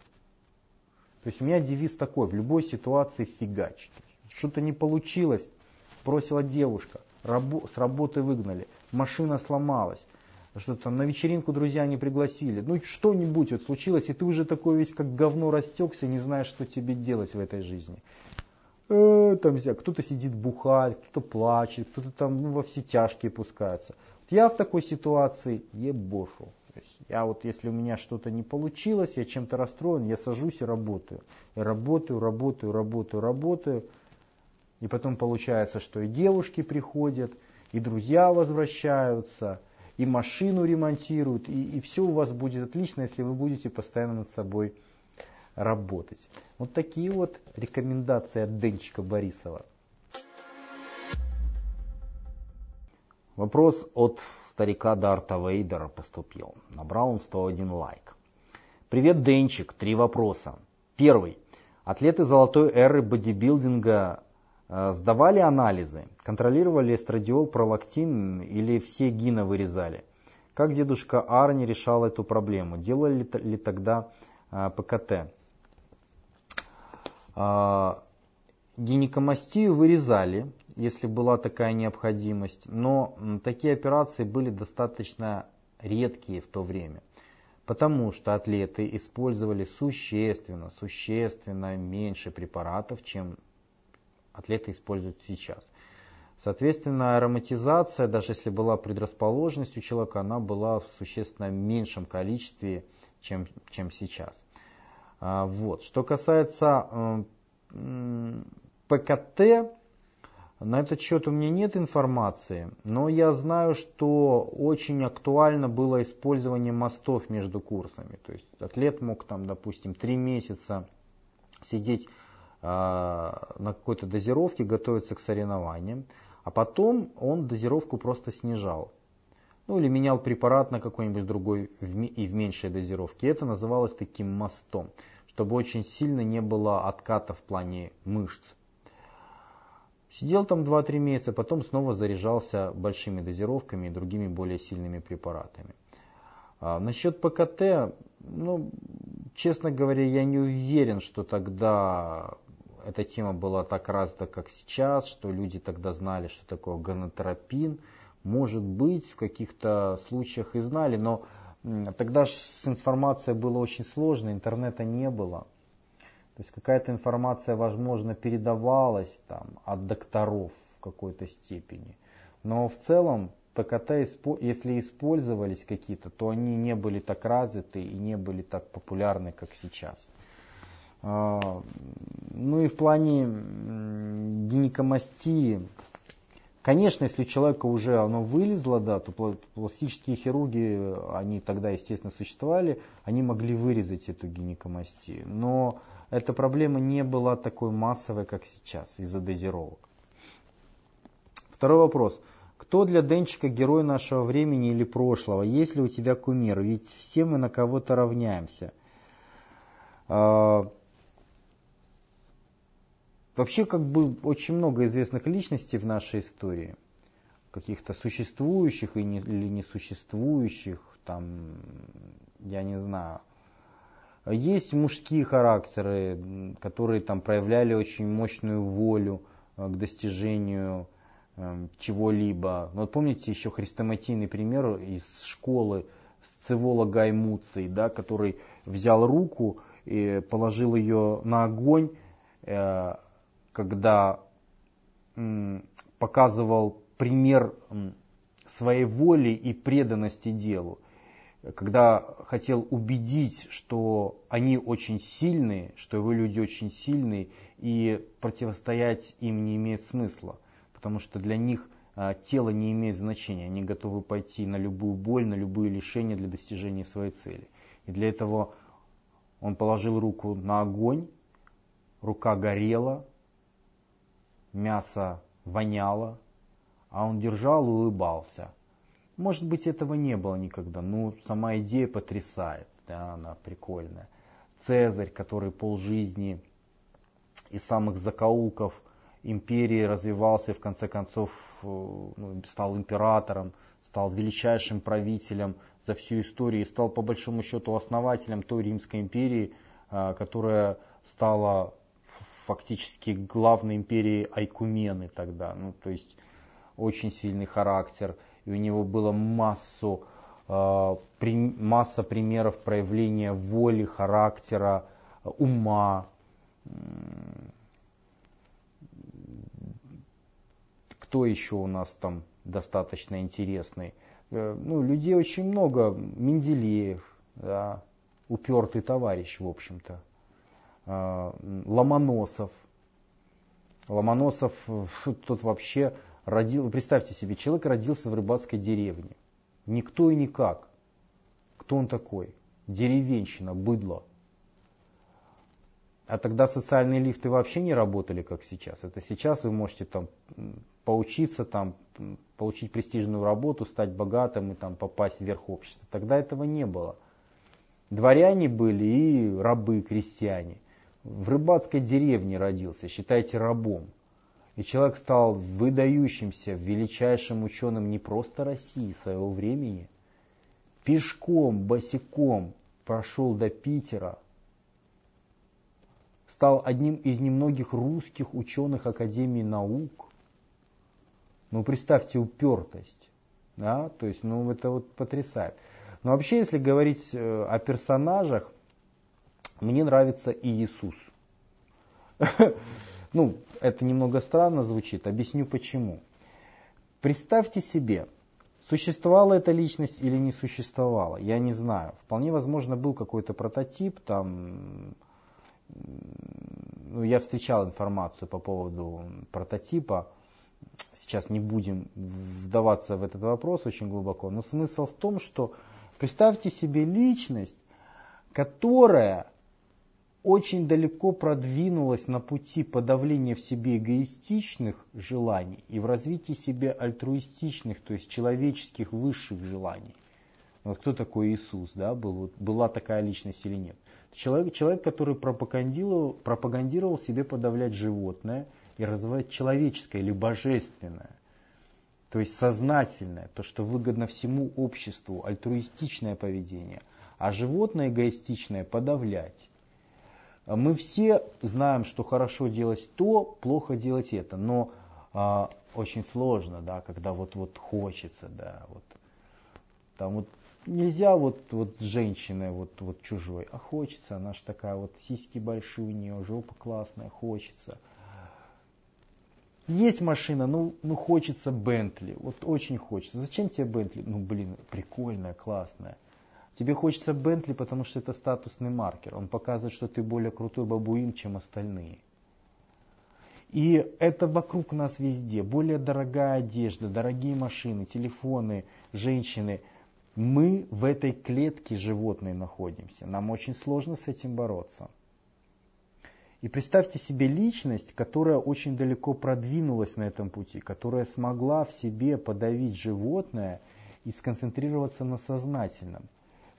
То есть у меня девиз такой, в любой ситуации фигач. Что-то не получилось, бросила девушка, рабо- с работы выгнали, машина сломалась, что там на вечеринку друзья не пригласили. Ну что-нибудь вот случилось, и ты уже такой весь как говно растекся, не знаешь, что тебе делать в этой жизни. Э, там кто-то сидит бухать, кто-то плачет, кто-то там ну, во все тяжкие пускается. Вот я в такой ситуации ебошу. Я вот, если у меня что-то не получилось, я чем-то расстроен, я сажусь и работаю. И работаю, работаю, работаю, работаю. И потом получается, что и девушки приходят, и друзья возвращаются – и машину ремонтируют, и, и все у вас будет отлично, если вы будете постоянно над собой работать. Вот такие вот рекомендации от Денчика Борисова. Вопрос от старика Дарта Вейдера поступил. Набрал он 101 лайк. Привет, Денчик. Три вопроса. Первый. Атлеты золотой эры бодибилдинга сдавали анализы, контролировали эстрадиол, пролактин или все гина вырезали? Как дедушка Арни решал эту проблему? Делали ли тогда э, ПКТ? Э, гинекомастию вырезали, если была такая необходимость, но такие операции были достаточно редкие в то время, потому что атлеты использовали существенно, существенно меньше препаратов, чем атлеты используют сейчас. Соответственно, ароматизация, даже если была предрасположенность у человека, она была в существенно меньшем количестве, чем, чем сейчас. А, вот. Что касается ПКТ, на этот счет у меня нет информации, но я знаю, что очень актуально было использование мостов между курсами. То есть атлет мог там, допустим, три месяца сидеть на какой-то дозировке, готовиться к соревнованиям, а потом он дозировку просто снижал. Ну или менял препарат на какой-нибудь другой и в меньшей дозировке. Это называлось таким мостом, чтобы очень сильно не было отката в плане мышц. Сидел там 2-3 месяца, потом снова заряжался большими дозировками и другими более сильными препаратами. А, насчет ПКТ, ну, честно говоря, я не уверен, что тогда эта тема была так развита, как сейчас, что люди тогда знали, что такое гонотропин. Может быть, в каких-то случаях и знали, но тогда с информацией было очень сложно, интернета не было. То есть какая-то информация, возможно, передавалась там, от докторов в какой-то степени. Но в целом ПКТ, если использовались какие-то, то они не были так развиты и не были так популярны, как сейчас. А, ну и в плане гинекомастии, конечно, если у человека уже оно вылезло, да, то пластические хирурги, они тогда, естественно, существовали, они могли вырезать эту гинекомастию. Но эта проблема не была такой массовой, как сейчас, из-за дозировок. Второй вопрос. Кто для Денчика герой нашего времени или прошлого? Есть ли у тебя кумир? Ведь все мы на кого-то равняемся. Вообще, как бы очень много известных личностей в нашей истории. Каких-то существующих или несуществующих. Там, я не знаю, есть мужские характеры, которые там проявляли очень мощную волю э, к достижению эм, чего-либо. Ну, вот помните еще хрестоматийный пример из школы Сцевола Гаймуций, да, который взял руку и положил ее на огонь, э, когда показывал пример своей воли и преданности делу когда хотел убедить, что они очень сильные, что его люди очень сильные, и противостоять им не имеет смысла, потому что для них а, тело не имеет значения, они готовы пойти на любую боль, на любые лишения для достижения своей цели. И для этого он положил руку на огонь, рука горела, мясо воняло, а он держал и улыбался – может быть, этого не было никогда, но сама идея потрясает, да, она прикольная. Цезарь, который полжизни из самых закоулков империи развивался и в конце концов э, ну, стал императором, стал величайшим правителем за всю историю и стал по большому счету основателем той Римской империи, э, которая стала фактически главной империей Айкумены тогда. Ну, то есть очень сильный характер и у него было массу, э, масса примеров проявления воли, характера, ума. Кто еще у нас там достаточно интересный? Э, ну, людей очень много. Менделеев, да, упертый товарищ, в общем-то. Э, Ломоносов. Ломоносов, тут вообще родил, представьте себе, человек родился в рыбацкой деревне. Никто и никак. Кто он такой? Деревенщина, быдло. А тогда социальные лифты вообще не работали, как сейчас. Это сейчас вы можете там поучиться, там, получить престижную работу, стать богатым и там, попасть вверх общества. Тогда этого не было. Дворяне были и рабы, крестьяне. В рыбацкой деревне родился, считайте рабом. И человек стал выдающимся, величайшим ученым не просто России, своего времени. Пешком, босиком прошел до Питера, стал одним из немногих русских ученых Академии наук. Ну, представьте упертость. Да? То есть, ну, это вот потрясает. Но вообще, если говорить э, о персонажах, мне нравится и Иисус. Ну, это немного странно звучит, объясню почему. Представьте себе, существовала эта личность или не существовала, я не знаю. Вполне возможно был какой-то прототип, там ну, я встречал информацию по поводу прототипа, сейчас не будем вдаваться в этот вопрос очень глубоко, но смысл в том, что представьте себе личность, которая очень далеко продвинулась на пути подавления в себе эгоистичных желаний и в развитии себе альтруистичных, то есть человеческих высших желаний. Вот кто такой Иисус, да, был, была такая личность или нет. Человек, человек который пропагандировал, пропагандировал себе подавлять животное и развивать человеческое или божественное. То есть сознательное, то, что выгодно всему обществу, альтруистичное поведение, а животное эгоистичное подавлять. Мы все знаем, что хорошо делать то, плохо делать это, но а, очень сложно, да, когда вот, вот хочется, да, вот. Там вот нельзя вот, вот женщиной вот, вот чужой, а хочется, она же такая вот, сиськи большие у нее, жопа классная, хочется. Есть машина, ну, ну хочется Бентли, вот очень хочется. Зачем тебе Бентли? Ну блин, прикольная, классная. Тебе хочется Бентли, потому что это статусный маркер. Он показывает, что ты более крутой бабуин, чем остальные. И это вокруг нас везде. Более дорогая одежда, дорогие машины, телефоны, женщины – мы в этой клетке животной находимся. Нам очень сложно с этим бороться. И представьте себе личность, которая очень далеко продвинулась на этом пути, которая смогла в себе подавить животное и сконцентрироваться на сознательном.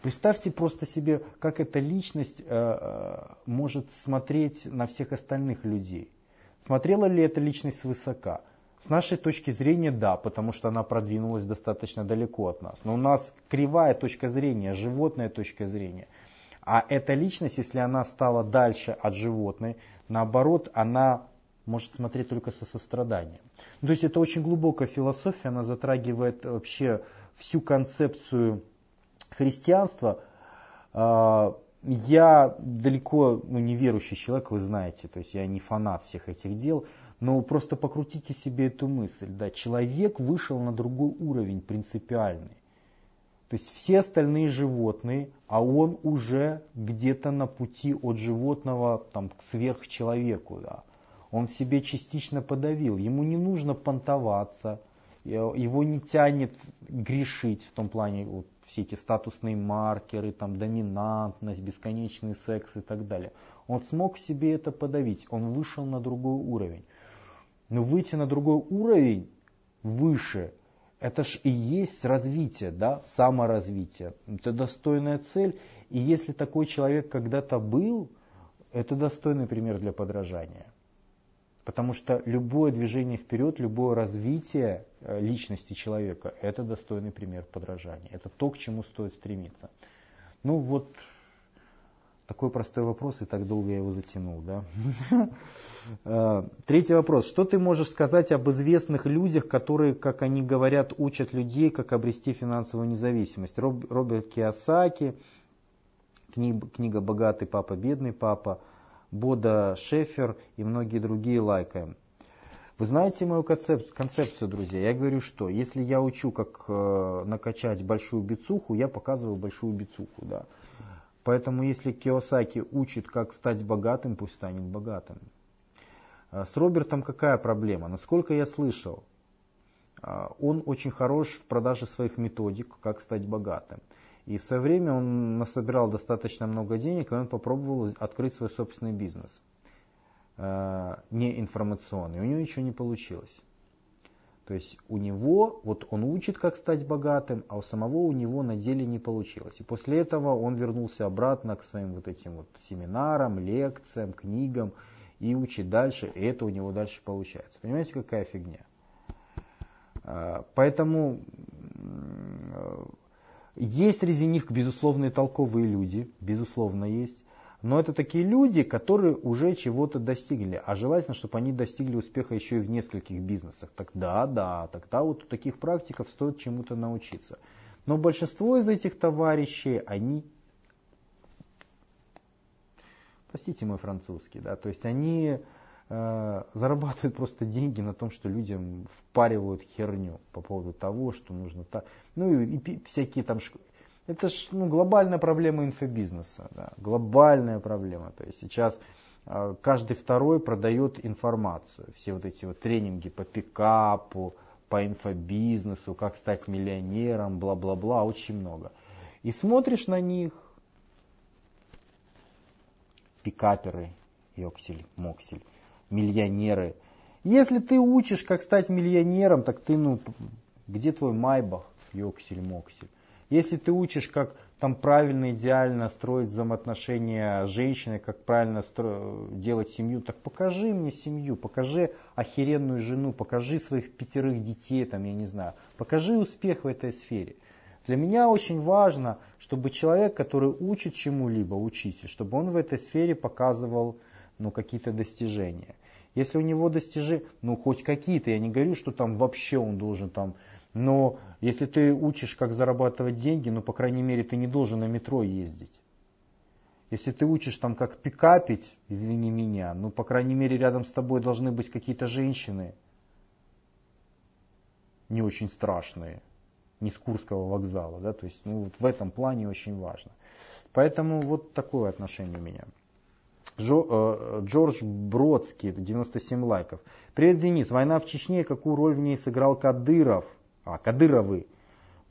Представьте просто себе, как эта личность э, э может смотреть на всех остальных людей. Смотрела ли эта личность свысока? С нашей точки зрения, да, потому что она продвинулась достаточно далеко от нас. Но у нас кривая точка зрения, животная точка зрения. А эта личность, если она стала дальше от животной, наоборот, она может смотреть только со состраданием. То есть это очень глубокая философия, она затрагивает вообще всю концепцию христианства. А, я далеко ну, не верующий человек, вы знаете, то есть я не фанат всех этих дел, но просто покрутите себе эту мысль. Да, человек вышел на другой уровень принципиальный. То есть все остальные животные, а он уже где-то на пути от животного там, к сверхчеловеку. Да. Он себе частично подавил. Ему не нужно понтоваться, его не тянет грешить в том плане вот, все эти статусные маркеры, там, доминантность, бесконечный секс и так далее. Он смог себе это подавить, он вышел на другой уровень. Но выйти на другой уровень, выше, это ж и есть развитие, да, саморазвитие. Это достойная цель. И если такой человек когда-то был, это достойный пример для подражания. Потому что любое движение вперед, любое развитие э, личности человека, это достойный пример подражания. Это то, к чему стоит стремиться. Ну вот такой простой вопрос, и так долго я его затянул. Да? Э, третий вопрос. Что ты можешь сказать об известных людях, которые, как они говорят, учат людей, как обрести финансовую независимость? Роберт Киосаки, книга «Богатый папа, бедный папа», Бода Шефер и многие другие лайкаем. Вы знаете мою концепцию, друзья? Я говорю, что если я учу, как э, накачать большую бицуху, я показываю большую бицуху. Да? Поэтому если Киосаки учит, как стать богатым, пусть станет богатым. А с Робертом какая проблема? Насколько я слышал, а, он очень хорош в продаже своих методик, как стать богатым. И в свое время он насобирал достаточно много денег, и он попробовал открыть свой собственный бизнес, э, не информационный. У него ничего не получилось. То есть у него, вот он учит, как стать богатым, а у самого у него на деле не получилось. И после этого он вернулся обратно к своим вот этим вот семинарам, лекциям, книгам и учит дальше, и это у него дальше получается. Понимаете, какая фигня? А, поэтому есть среди них, безусловно, и толковые люди, безусловно, есть. Но это такие люди, которые уже чего-то достигли. А желательно, чтобы они достигли успеха еще и в нескольких бизнесах. Тогда, да, тогда вот у таких практиков стоит чему-то научиться. Но большинство из этих товарищей, они, простите мой французский, да, то есть они зарабатывают просто деньги на том, что людям впаривают херню по поводу того, что нужно так. Ну и, и всякие там это же ну, глобальная проблема инфобизнеса. Да, глобальная проблема. То есть сейчас э, каждый второй продает информацию. Все вот эти вот тренинги по пикапу, по инфобизнесу, как стать миллионером, бла-бла-бла, очень много. И смотришь на них, пикаперы, йоксель, моксель, миллионеры. Если ты учишь, как стать миллионером, так ты, ну, где твой майбах, йоксель, моксель? Если ты учишь, как там правильно, идеально строить взаимоотношения с женщиной, как правильно стро... делать семью, так покажи мне семью, покажи охеренную жену, покажи своих пятерых детей, там, я не знаю, покажи успех в этой сфере. Для меня очень важно, чтобы человек, который учит чему-либо, учите, чтобы он в этой сфере показывал ну, какие-то достижения. Если у него достижения, ну хоть какие-то, я не говорю, что там вообще он должен там но если ты учишь, как зарабатывать деньги, ну, по крайней мере, ты не должен на метро ездить. Если ты учишь там, как пикапить, извини меня, ну, по крайней мере, рядом с тобой должны быть какие-то женщины не очень страшные, не с Курского вокзала, да, то есть, ну, вот в этом плане очень важно. Поэтому вот такое отношение у меня. Э, Джордж Бродский, 97 лайков. Привет, Денис. Война в Чечне, какую роль в ней сыграл Кадыров? а Кадыровы.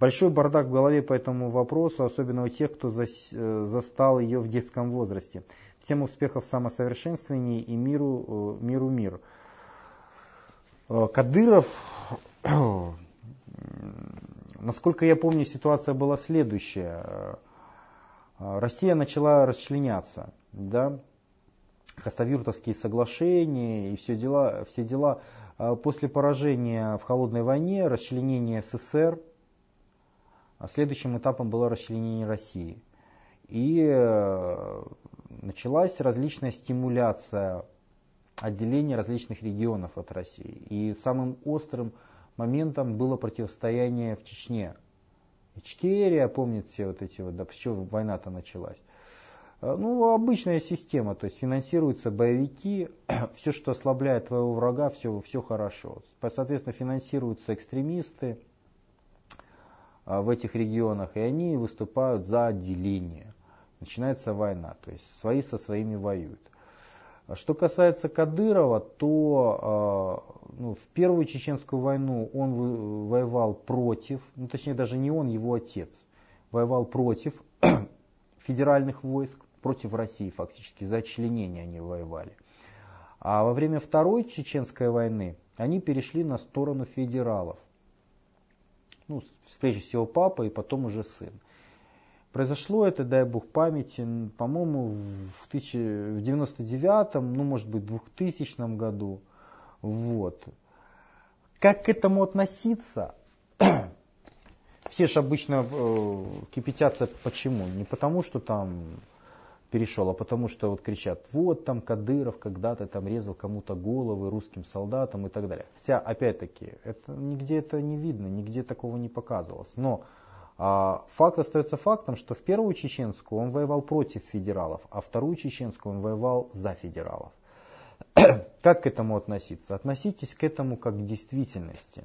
Большой бардак в голове по этому вопросу, особенно у тех, кто э, застал ее в детском возрасте. Всем успехов в самосовершенствовании и миру, э, миру мир. Кадыров, насколько я помню, ситуация была следующая. Россия начала расчленяться, да, Хасавюртовские соглашения и все дела, все дела а после поражения в холодной войне, расчленения СССР, а следующим этапом было расчленение России. И э, началась различная стимуляция отделения различных регионов от России. И самым острым моментом было противостояние в Чечне. Ичкерия, помните, вот эти вот, да, чего война-то началась. Э, ну, обычная система, то есть финансируются боевики, все, что ослабляет твоего врага, все, все хорошо. Соответственно, финансируются экстремисты э, в этих регионах, и они выступают за отделение. Начинается война, то есть свои со своими воюют. Что касается Кадырова, то э, ну, в первую чеченскую войну он воевал против, ну точнее даже не он, его отец, воевал против федеральных войск, против России фактически, за членение они воевали. А во время Второй Чеченской войны они перешли на сторону федералов. Ну, прежде всего папа и потом уже сын. Произошло это, дай бог памяти, по-моему, в, 1999, ну, может быть, в 2000 году. Вот. Как к этому относиться? Все же обычно э, кипятятся почему? Не потому, что там перешел, а потому что вот кричат, вот там Кадыров когда-то там резал кому-то головы русским солдатам и так далее. Хотя, опять-таки, это, нигде это не видно, нигде такого не показывалось. Но а, факт остается фактом, что в первую чеченскую он воевал против федералов, а вторую чеченскую он воевал за федералов. как к этому относиться? Относитесь к этому как к действительности.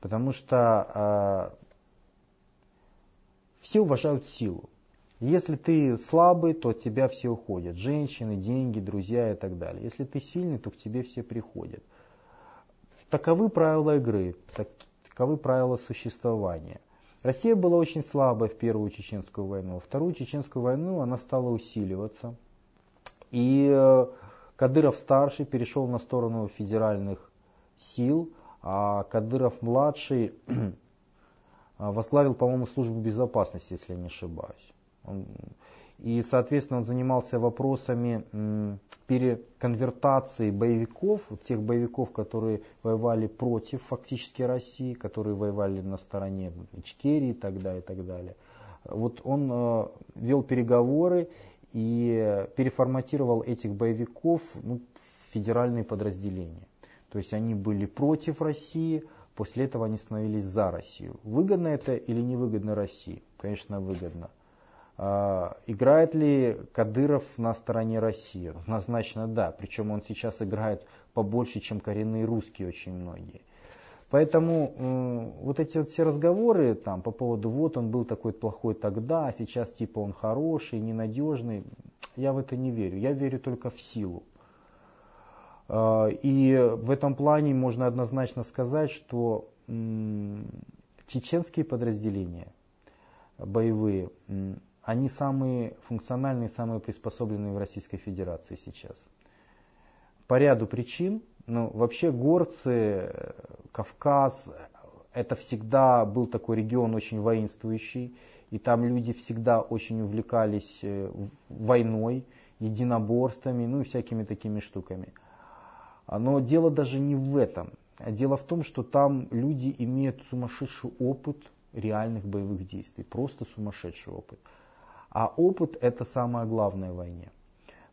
Потому что а, все уважают силу. Если ты слабый, то от тебя все уходят. Женщины, деньги, друзья и так далее. Если ты сильный, то к тебе все приходят. Таковы правила игры, таковы правила существования. Россия была очень слабой в Первую Чеченскую войну. Во Вторую Чеченскую войну она стала усиливаться. И э, Кадыров-старший перешел на сторону федеральных сил, а Кадыров-младший возглавил, по-моему, службу безопасности, если я не ошибаюсь. И, соответственно, он занимался вопросами переконвертации боевиков, тех боевиков, которые воевали против фактически России, которые воевали на стороне Ичкерии и так далее. И так далее. Вот он э, вел переговоры и переформатировал этих боевиков ну, в федеральные подразделения. То есть они были против России, после этого они становились за Россию. Выгодно это или невыгодно России? Конечно, выгодно. А, играет ли Кадыров на стороне России? Однозначно да. Причем он сейчас играет побольше, чем коренные русские очень многие. Поэтому вот эти вот все разговоры там, по поводу вот он был такой плохой тогда, а сейчас типа он хороший, ненадежный, я в это не верю. Я верю только в силу. А, и в этом плане можно однозначно сказать, что чеченские подразделения боевые, они самые функциональные, самые приспособленные в Российской Федерации сейчас. По ряду причин, ну, вообще горцы, Кавказ, это всегда был такой регион очень воинствующий, и там люди всегда очень увлекались э, войной, единоборствами, ну и всякими такими штуками. Но дело даже не в этом. Дело в том, что там люди имеют сумасшедший опыт реальных боевых действий, просто сумасшедший опыт. А опыт это самое главное в войне.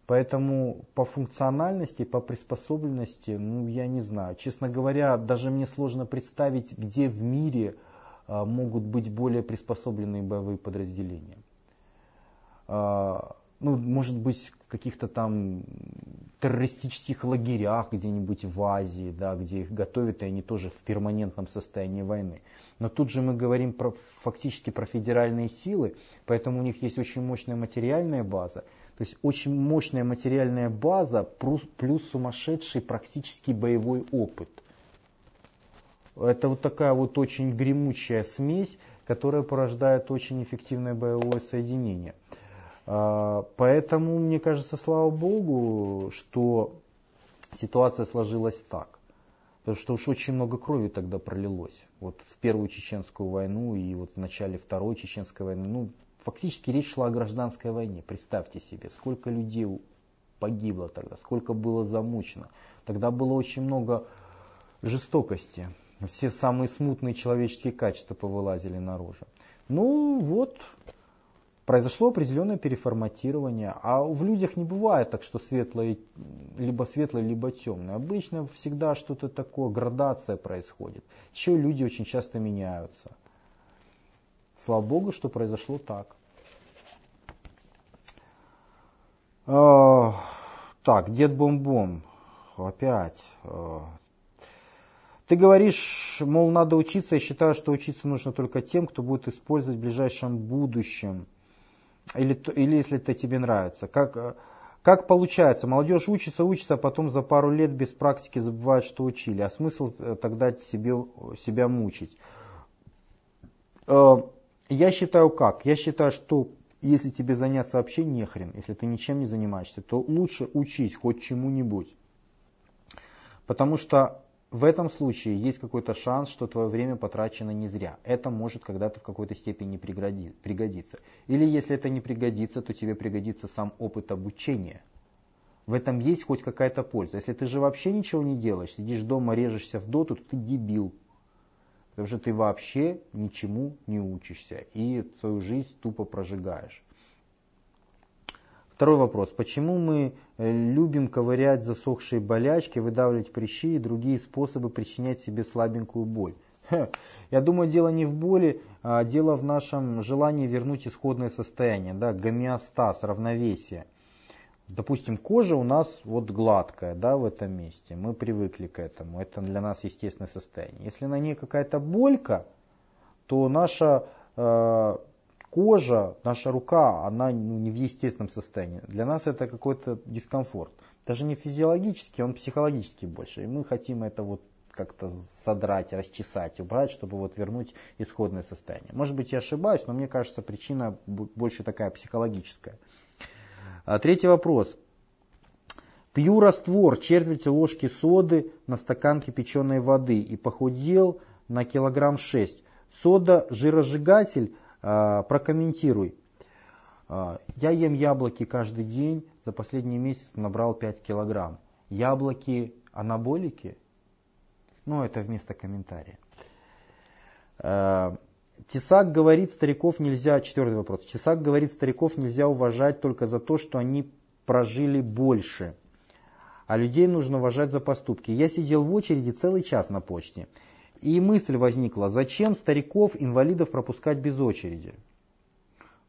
Поэтому по функциональности, по приспособленности, ну я не знаю. Честно говоря, даже мне сложно представить, где в мире а, могут быть более приспособленные боевые подразделения. Ну, может быть, в каких-то там террористических лагерях где-нибудь в Азии, да, где их готовят, и они тоже в перманентном состоянии войны. Но тут же мы говорим про, фактически про федеральные силы, поэтому у них есть очень мощная материальная база. То есть очень мощная материальная база плюс, плюс сумасшедший практически боевой опыт. Это вот такая вот очень гремучая смесь, которая порождает очень эффективное боевое соединение. А, поэтому, мне кажется, слава богу, что ситуация сложилась так. Потому что уж очень много крови тогда пролилось. Вот в Первую Чеченскую войну и вот в начале Второй Чеченской войны. Ну, фактически речь шла о гражданской войне. Представьте себе, сколько людей погибло тогда, сколько было замучено. Тогда было очень много жестокости. Все самые смутные человеческие качества повылазили наружу. Ну вот, произошло определенное переформатирование. А в людях не бывает так, что светлое, либо светлое, либо темное. Обычно всегда что-то такое, градация происходит. Еще люди очень часто меняются. Слава Богу, что произошло так. А, так, дед Бомбом. Опять. А. Ты говоришь, мол, надо учиться. Я считаю, что учиться нужно только тем, кто будет использовать в ближайшем будущем или, или если это тебе нравится. Как, э, как получается, молодежь учится, учится, а потом за пару лет без практики забывает, что учили. А смысл э, тогда себе, себя мучить? Э, я считаю как? Я считаю, что если тебе заняться вообще нехрен, если ты ничем не занимаешься, то лучше учись хоть чему-нибудь. Потому что в этом случае есть какой-то шанс, что твое время потрачено не зря. Это может когда-то в какой-то степени пригодиться. Или если это не пригодится, то тебе пригодится сам опыт обучения. В этом есть хоть какая-то польза. Если ты же вообще ничего не делаешь, сидишь дома, режешься в доту, то ты дебил. Потому что ты вообще ничему не учишься и свою жизнь тупо прожигаешь. Второй вопрос. Почему мы э, любим ковырять засохшие болячки, выдавливать прыщи и другие способы причинять себе слабенькую боль? Я думаю, дело не в боли, а дело в нашем желании вернуть исходное состояние, да, гомеостаз, равновесие. Допустим, кожа у нас вот гладкая да, в этом месте, мы привыкли к этому, это для нас естественное состояние. Если на ней какая-то болька, то наша э, кожа, наша рука, она ну, не в естественном состоянии. Для нас это какой-то дискомфорт. Даже не физиологический, он психологический больше. И мы хотим это вот как-то содрать, расчесать, убрать, чтобы вот вернуть исходное состояние. Может быть, я ошибаюсь, но мне кажется, причина больше такая психологическая. А, третий вопрос. Пью раствор четверти ложки соды на стакан кипяченой воды и похудел на килограмм 6. Сода жиросжигатель, прокомментируй. А, я ем яблоки каждый день, за последний месяц набрал 5 килограмм. Яблоки анаболики? Ну, это вместо комментария. А, Тесак говорит, стариков нельзя, четвертый вопрос. Тесак говорит, стариков нельзя уважать только за то, что они прожили больше. А людей нужно уважать за поступки. Я сидел в очереди целый час на почте. И мысль возникла, зачем стариков, инвалидов пропускать без очереди?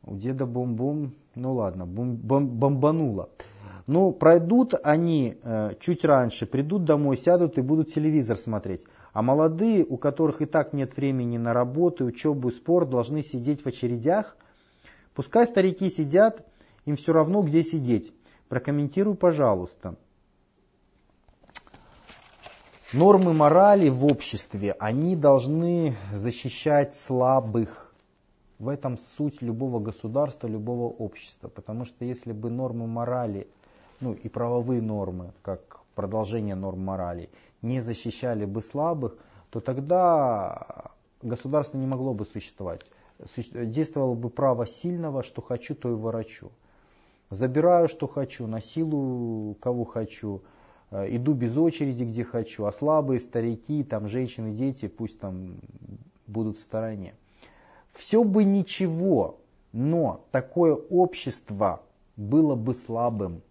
У деда бом-бом, ну ладно, бом, бом, бомбануло. Но ну, пройдут они э, чуть раньше, придут домой, сядут и будут телевизор смотреть. А молодые, у которых и так нет времени на работу, учебу и спорт, должны сидеть в очередях. Пускай старики сидят, им все равно где сидеть. Прокомментируй, пожалуйста. Нормы морали в обществе, они должны защищать слабых. В этом суть любого государства, любого общества. Потому что если бы нормы морали, ну и правовые нормы, как продолжение норм морали, не защищали бы слабых, то тогда государство не могло бы существовать. Действовало бы право сильного, что хочу, то и ворочу. Забираю, что хочу, насилую, кого хочу, иду без очереди, где хочу, а слабые, старики, там, женщины, дети пусть там будут в стороне. Все бы ничего, но такое общество было бы слабым.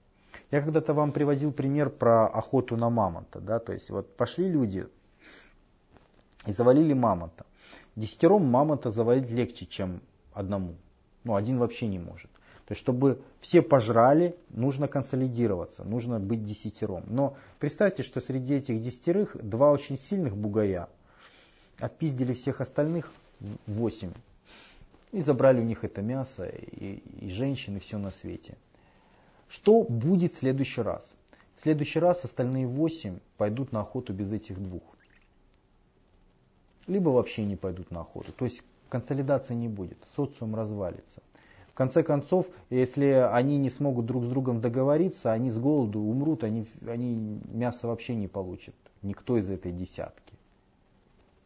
Я когда-то вам приводил пример про охоту на мамонта. Да? То есть вот пошли люди и завалили мамонта. Десятером мамонта завалить легче, чем одному. Ну, один вообще не может. То есть, чтобы все пожрали, нужно консолидироваться, нужно быть десятером. Но представьте, что среди этих десятерых два очень сильных бугая отпиздили всех остальных восемь. И забрали у них это мясо, и, и женщины, все на свете. Что будет в следующий раз? В следующий раз остальные восемь пойдут на охоту без этих двух. Либо вообще не пойдут на охоту. То есть консолидации не будет, социум развалится. Конце концов, если они не смогут друг с другом договориться, они с голоду умрут, они, они мясо вообще не получат. Никто из этой десятки.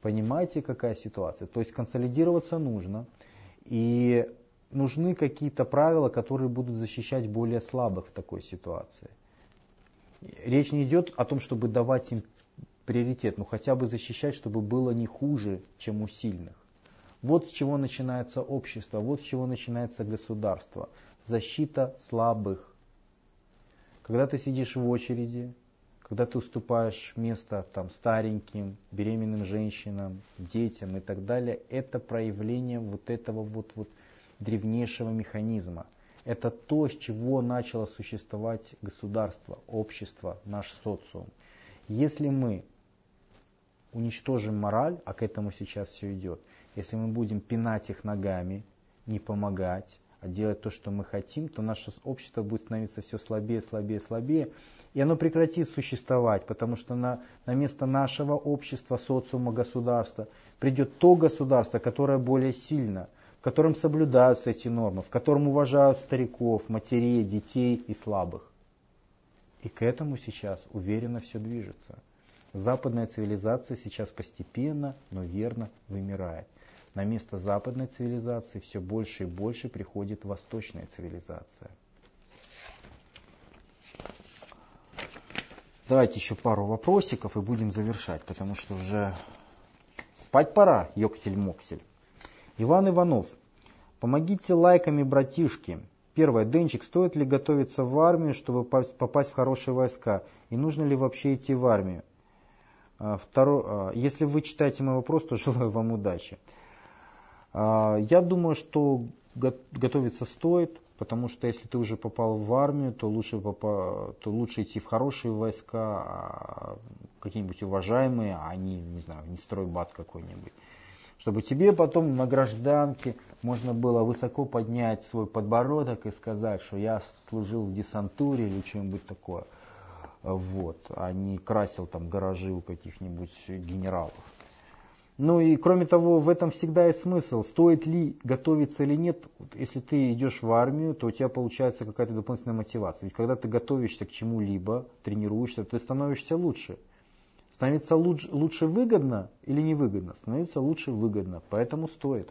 Понимаете, какая ситуация? То есть консолидироваться нужно. И нужны какие-то правила, которые будут защищать более слабых в такой ситуации. Речь не идет о том, чтобы давать им приоритет, но хотя бы защищать, чтобы было не хуже, чем у сильных. Вот с чего начинается общество, вот с чего начинается государство. Защита слабых. Когда ты сидишь в очереди, когда ты уступаешь место там, стареньким, беременным женщинам, детям и так далее, это проявление вот этого вот, вот древнейшего механизма. Это то, с чего начало существовать государство, общество, наш социум. Если мы уничтожим мораль, а к этому сейчас все идет, если мы будем пинать их ногами, не помогать, а делать то, что мы хотим, то наше общество будет становиться все слабее, слабее, слабее, и оно прекратит существовать, потому что на, на место нашего общества, социума, государства придет то государство, которое более сильно, в котором соблюдаются эти нормы, в котором уважают стариков, матерей, детей и слабых. И к этому сейчас уверенно все движется. Западная цивилизация сейчас постепенно, но верно вымирает. На место западной цивилизации все больше и больше приходит восточная цивилизация. Давайте еще пару вопросиков и будем завершать, потому что уже спать пора, ёксель-моксель. Иван Иванов. Помогите лайками, братишки. Первое. Денчик, стоит ли готовиться в армию, чтобы попасть в хорошие войска? И нужно ли вообще идти в армию? А, второе. А, если вы читаете мой вопрос, то желаю вам удачи. А, я думаю, что готовиться стоит, потому что если ты уже попал в армию, то лучше, попа, то лучше идти в хорошие войска, а, какие-нибудь уважаемые, а не, не знаю, не стройбат какой-нибудь. Чтобы тебе потом на гражданке можно было высоко поднять свой подбородок и сказать, что я служил в десантуре или что-нибудь такое. вот, а не красил там гаражи у каких-нибудь генералов. Ну и кроме того, в этом всегда есть смысл. Стоит ли готовиться или нет, если ты идешь в армию, то у тебя получается какая-то дополнительная мотивация. Ведь когда ты готовишься к чему-либо, тренируешься, ты становишься лучше. Становится лучше, лучше выгодно или невыгодно? Становится лучше выгодно, поэтому стоит.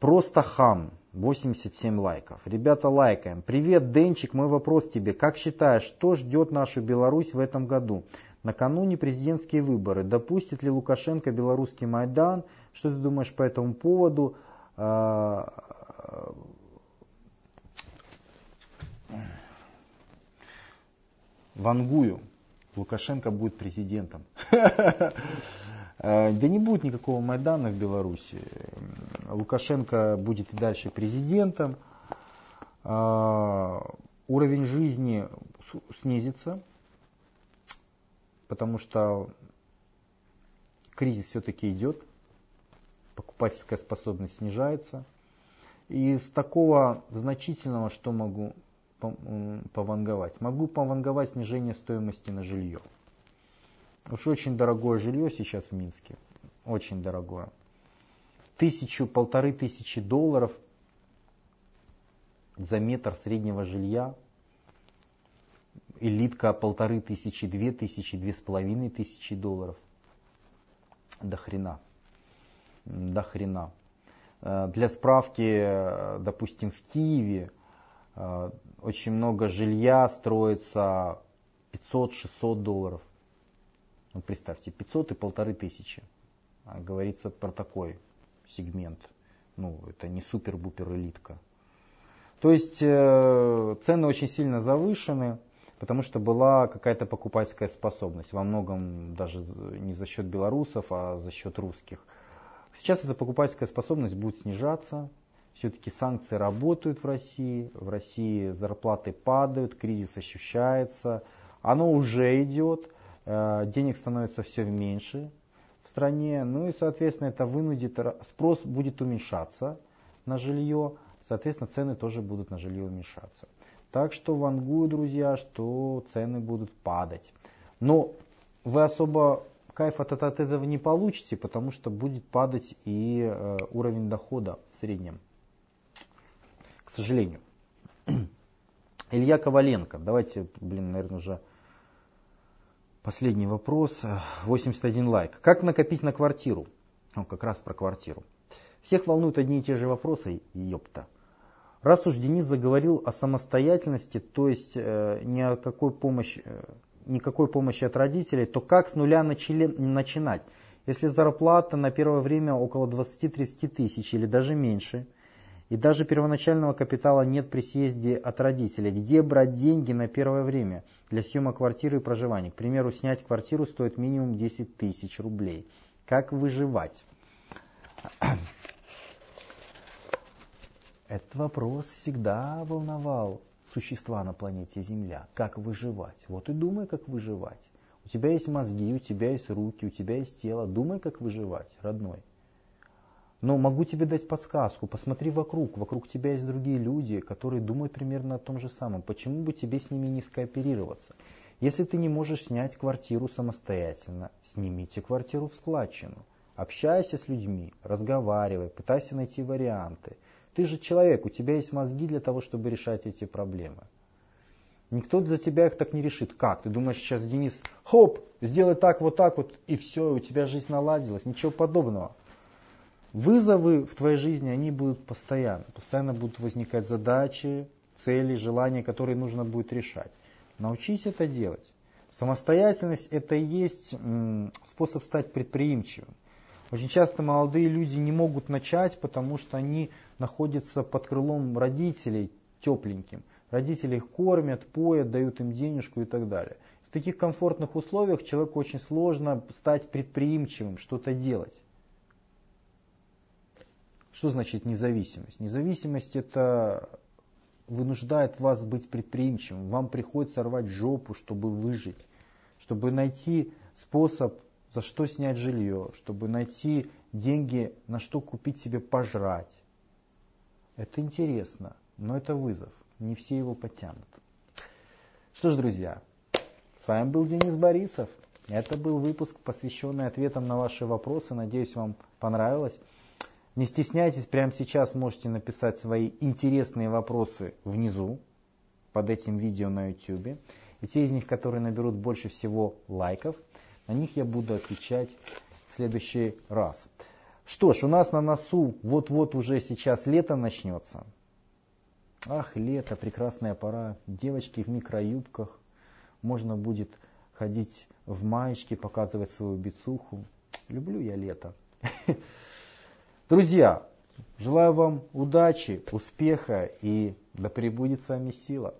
Просто хам. 87 лайков. Ребята, лайкаем. Привет, Денчик, мой вопрос тебе. Как считаешь, что ждет нашу Беларусь в этом году? Накануне президентские выборы. Допустит ли Лукашенко белорусский Майдан? Что ты думаешь по этому поводу? А, Вангую. Лукашенко будет президентом. Да не будет никакого Майдана в Беларуси. Лукашенко будет и дальше президентом. А, уровень жизни снизится потому что кризис все-таки идет, покупательская способность снижается. И из такого значительного что могу пованговать? Могу пованговать снижение стоимости на жилье. Уж очень дорогое жилье сейчас в Минске. Очень дорогое. Тысячу, полторы тысячи долларов за метр среднего жилья – элитка полторы тысячи, две тысячи, две с половиной тысячи долларов. До хрена. До хрена. Э, для справки, э, допустим, в Киеве э, очень много жилья строится 500-600 долларов. Ну, представьте, 500 и полторы тысячи. А говорится про такой сегмент. Ну, это не супер-бупер элитка. То есть цены очень сильно завышены потому что была какая-то покупательская способность, во многом даже не за счет белорусов, а за счет русских. Сейчас эта покупательская способность будет снижаться, все-таки санкции работают в России, в России зарплаты падают, кризис ощущается, оно уже идет, э, денег становится все меньше в стране, ну и соответственно это вынудит, спрос будет уменьшаться на жилье, соответственно цены тоже будут на жилье уменьшаться. Так что вангую, друзья, что цены будут падать. Но вы особо кайф от, от этого не получите, потому что будет падать и э, уровень дохода в среднем. К сожалению. Илья Коваленко. Давайте, блин, наверное, уже последний вопрос. 81 лайк. Как накопить на квартиру? Ну, как раз про квартиру. Всех волнуют одни и те же вопросы, ёпта. Раз уж Денис заговорил о самостоятельности, то есть э, ни о какой помощи, э, никакой помощи от родителей, то как с нуля начали, начинать? Если зарплата на первое время около 20-30 тысяч или даже меньше, и даже первоначального капитала нет при съезде от родителей, где брать деньги на первое время для съема квартиры и проживания? К примеру, снять квартиру стоит минимум 10 тысяч рублей. Как выживать? Этот вопрос всегда волновал существа на планете Земля. Как выживать? Вот и думай, как выживать. У тебя есть мозги, у тебя есть руки, у тебя есть тело. Думай, как выживать, родной. Но могу тебе дать подсказку. Посмотри вокруг. Вокруг тебя есть другие люди, которые думают примерно о том же самом. Почему бы тебе с ними не скооперироваться? Если ты не можешь снять квартиру самостоятельно, снимите квартиру в складчину. Общайся с людьми, разговаривай, пытайся найти варианты. Ты же человек, у тебя есть мозги для того, чтобы решать эти проблемы. Никто за тебя их так не решит. Как? Ты думаешь, сейчас Денис, хоп, сделай так, вот так вот, и все, у тебя жизнь наладилась. Ничего подобного. Вызовы в твоей жизни, они будут постоянно. Постоянно будут возникать задачи, цели, желания, которые нужно будет решать. Научись это делать. Самостоятельность это и есть способ стать предприимчивым. Очень часто молодые люди не могут начать, потому что они находятся под крылом родителей тепленьким. Родители их кормят, поят, дают им денежку и так далее. В таких комфортных условиях человеку очень сложно стать предприимчивым, что-то делать. Что значит независимость? Независимость это вынуждает вас быть предприимчивым. Вам приходится рвать жопу, чтобы выжить, чтобы найти способ за что снять жилье, чтобы найти деньги, на что купить себе пожрать. Это интересно, но это вызов. Не все его потянут. Что ж, друзья, с вами был Денис Борисов. Это был выпуск, посвященный ответам на ваши вопросы. Надеюсь, вам понравилось. Не стесняйтесь, прямо сейчас можете написать свои интересные вопросы внизу под этим видео на YouTube. И те из них, которые наберут больше всего лайков, на них я буду отвечать в следующий раз. Что ж, у нас на носу вот-вот уже сейчас лето начнется. Ах, лето, прекрасная пора. Девочки в микроюбках. Можно будет ходить в маечке, показывать свою бицуху. Люблю я лето. Друзья, желаю вам удачи, успеха и да пребудет с вами сила.